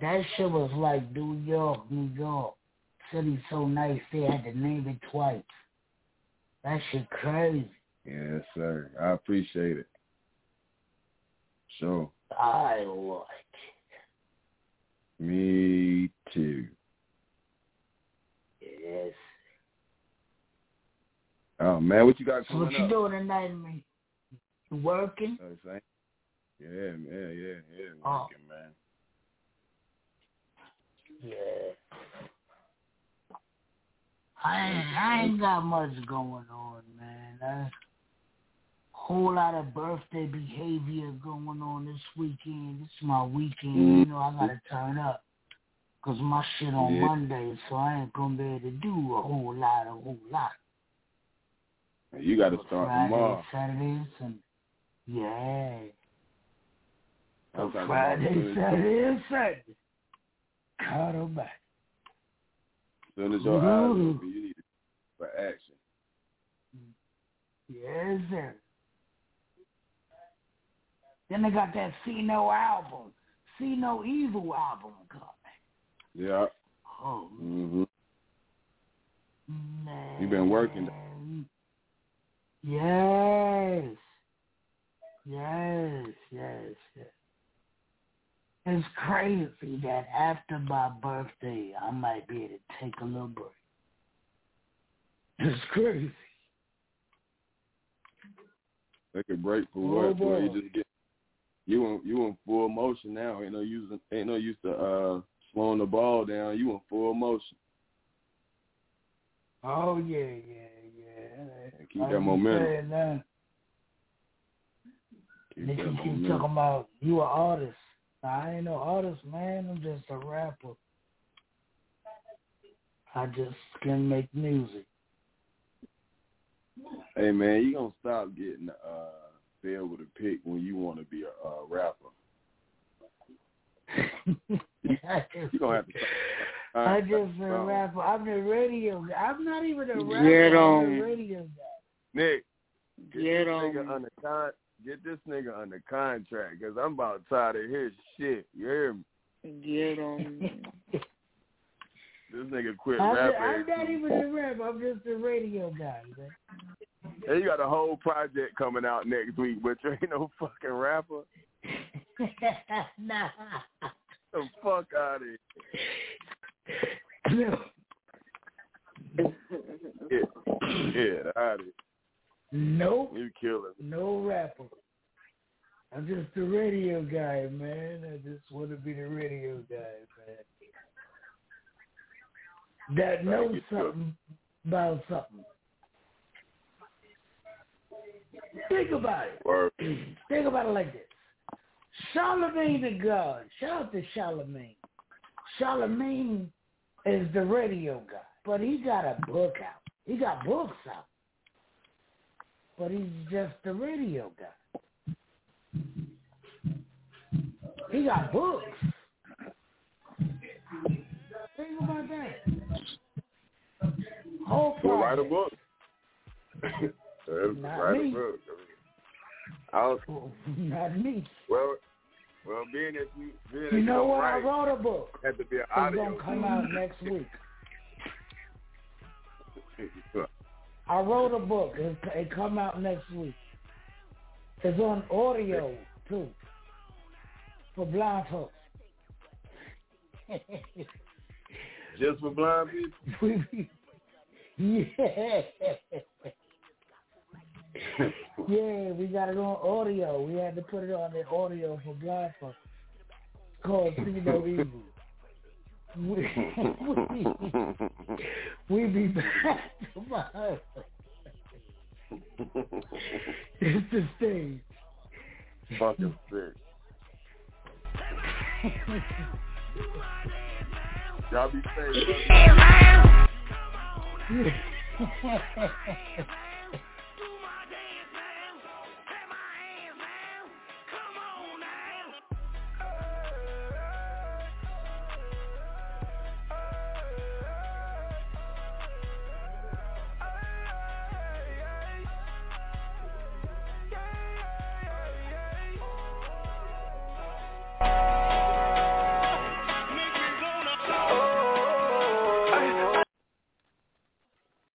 That shit was like New York, New York. City so nice they had to name it twice. That shit crazy. Yes, sir. I appreciate it. Sure. I like it. Me too. Yes. Oh man, what you got what you up? doing tonight, man? You working? Oh, yeah, man, yeah, yeah, yeah, oh. working, man. Yeah. I ain't, I ain't got much going on, man. A whole lot of birthday behavior going on this weekend. This is my weekend. Mm-hmm. You know, I gotta turn up. Cause my shit on yeah. Monday, so I ain't gonna be able to do a whole lot, a whole lot. You got to start Friday, tomorrow. Saturday, Sunday. Yeah. A Friday, Saturday, and Sunday. Caught them back. As soon as your eyes open, you need for action. Yes, sir. Then they got that See No album, See No Evil album coming. Yeah. Oh. Mhm. Man. You been working. Yes. Yes, yes, yes. It's crazy that after my birthday, I might be able to take a little break. It's crazy. Take a break for oh, what? Boy. You just get you in you in full motion now. Ain't no use ain't no use to uh slowing the ball down. You in full motion. Oh yeah, yeah, yeah. And keep that momentum. Saying, uh, Niggas keep talking about you an artist. Nah, I ain't no artist, man. I'm just a rapper. I just can make music. Hey man, you gonna stop getting uh filled with a pick when you want to be a uh, rapper. you gonna have to. Stop. I just a um, rapper. I'm the radio guy. I'm not even a rapper. Get I'm on. the radio guy. Nick, get Get this on. nigga under con- get this nigga under contract because I'm about tired of his shit. You hear me? Get on. This nigga quit I'm, rapping. I'm not even a rapper. I'm just a radio guy. Man. Hey, you got a whole project coming out next week, but you ain't no fucking rapper. nah. The fuck out of No. here. Yeah, yeah, out of here. Nope. You killing. No rapper. I'm just a radio guy, man. I just want to be the radio guy, man. That knows something about something. Think about it. Word. Think about it like this. Charlemagne the God. Shout out to Charlemagne. Charlemagne is the radio guy, but he got a book out. He got books out, but he's just the radio guy. He got books. Think about that. Whole Well, write a book. Not write me. a book. I was, Not me. well, well, being that you, being You know what? I wrote a book. had to be an It's gonna come out next week. I wrote a book. It, it come out next week. It's on audio too for blind folks. Just for blind people. yeah. Yeah, we got it on audio. We had to put it on the audio for blind folks. It's called See No Evil. We, we, we be back tomorrow. it's the stage. Fucking sick. Y'all be safe. Yeah.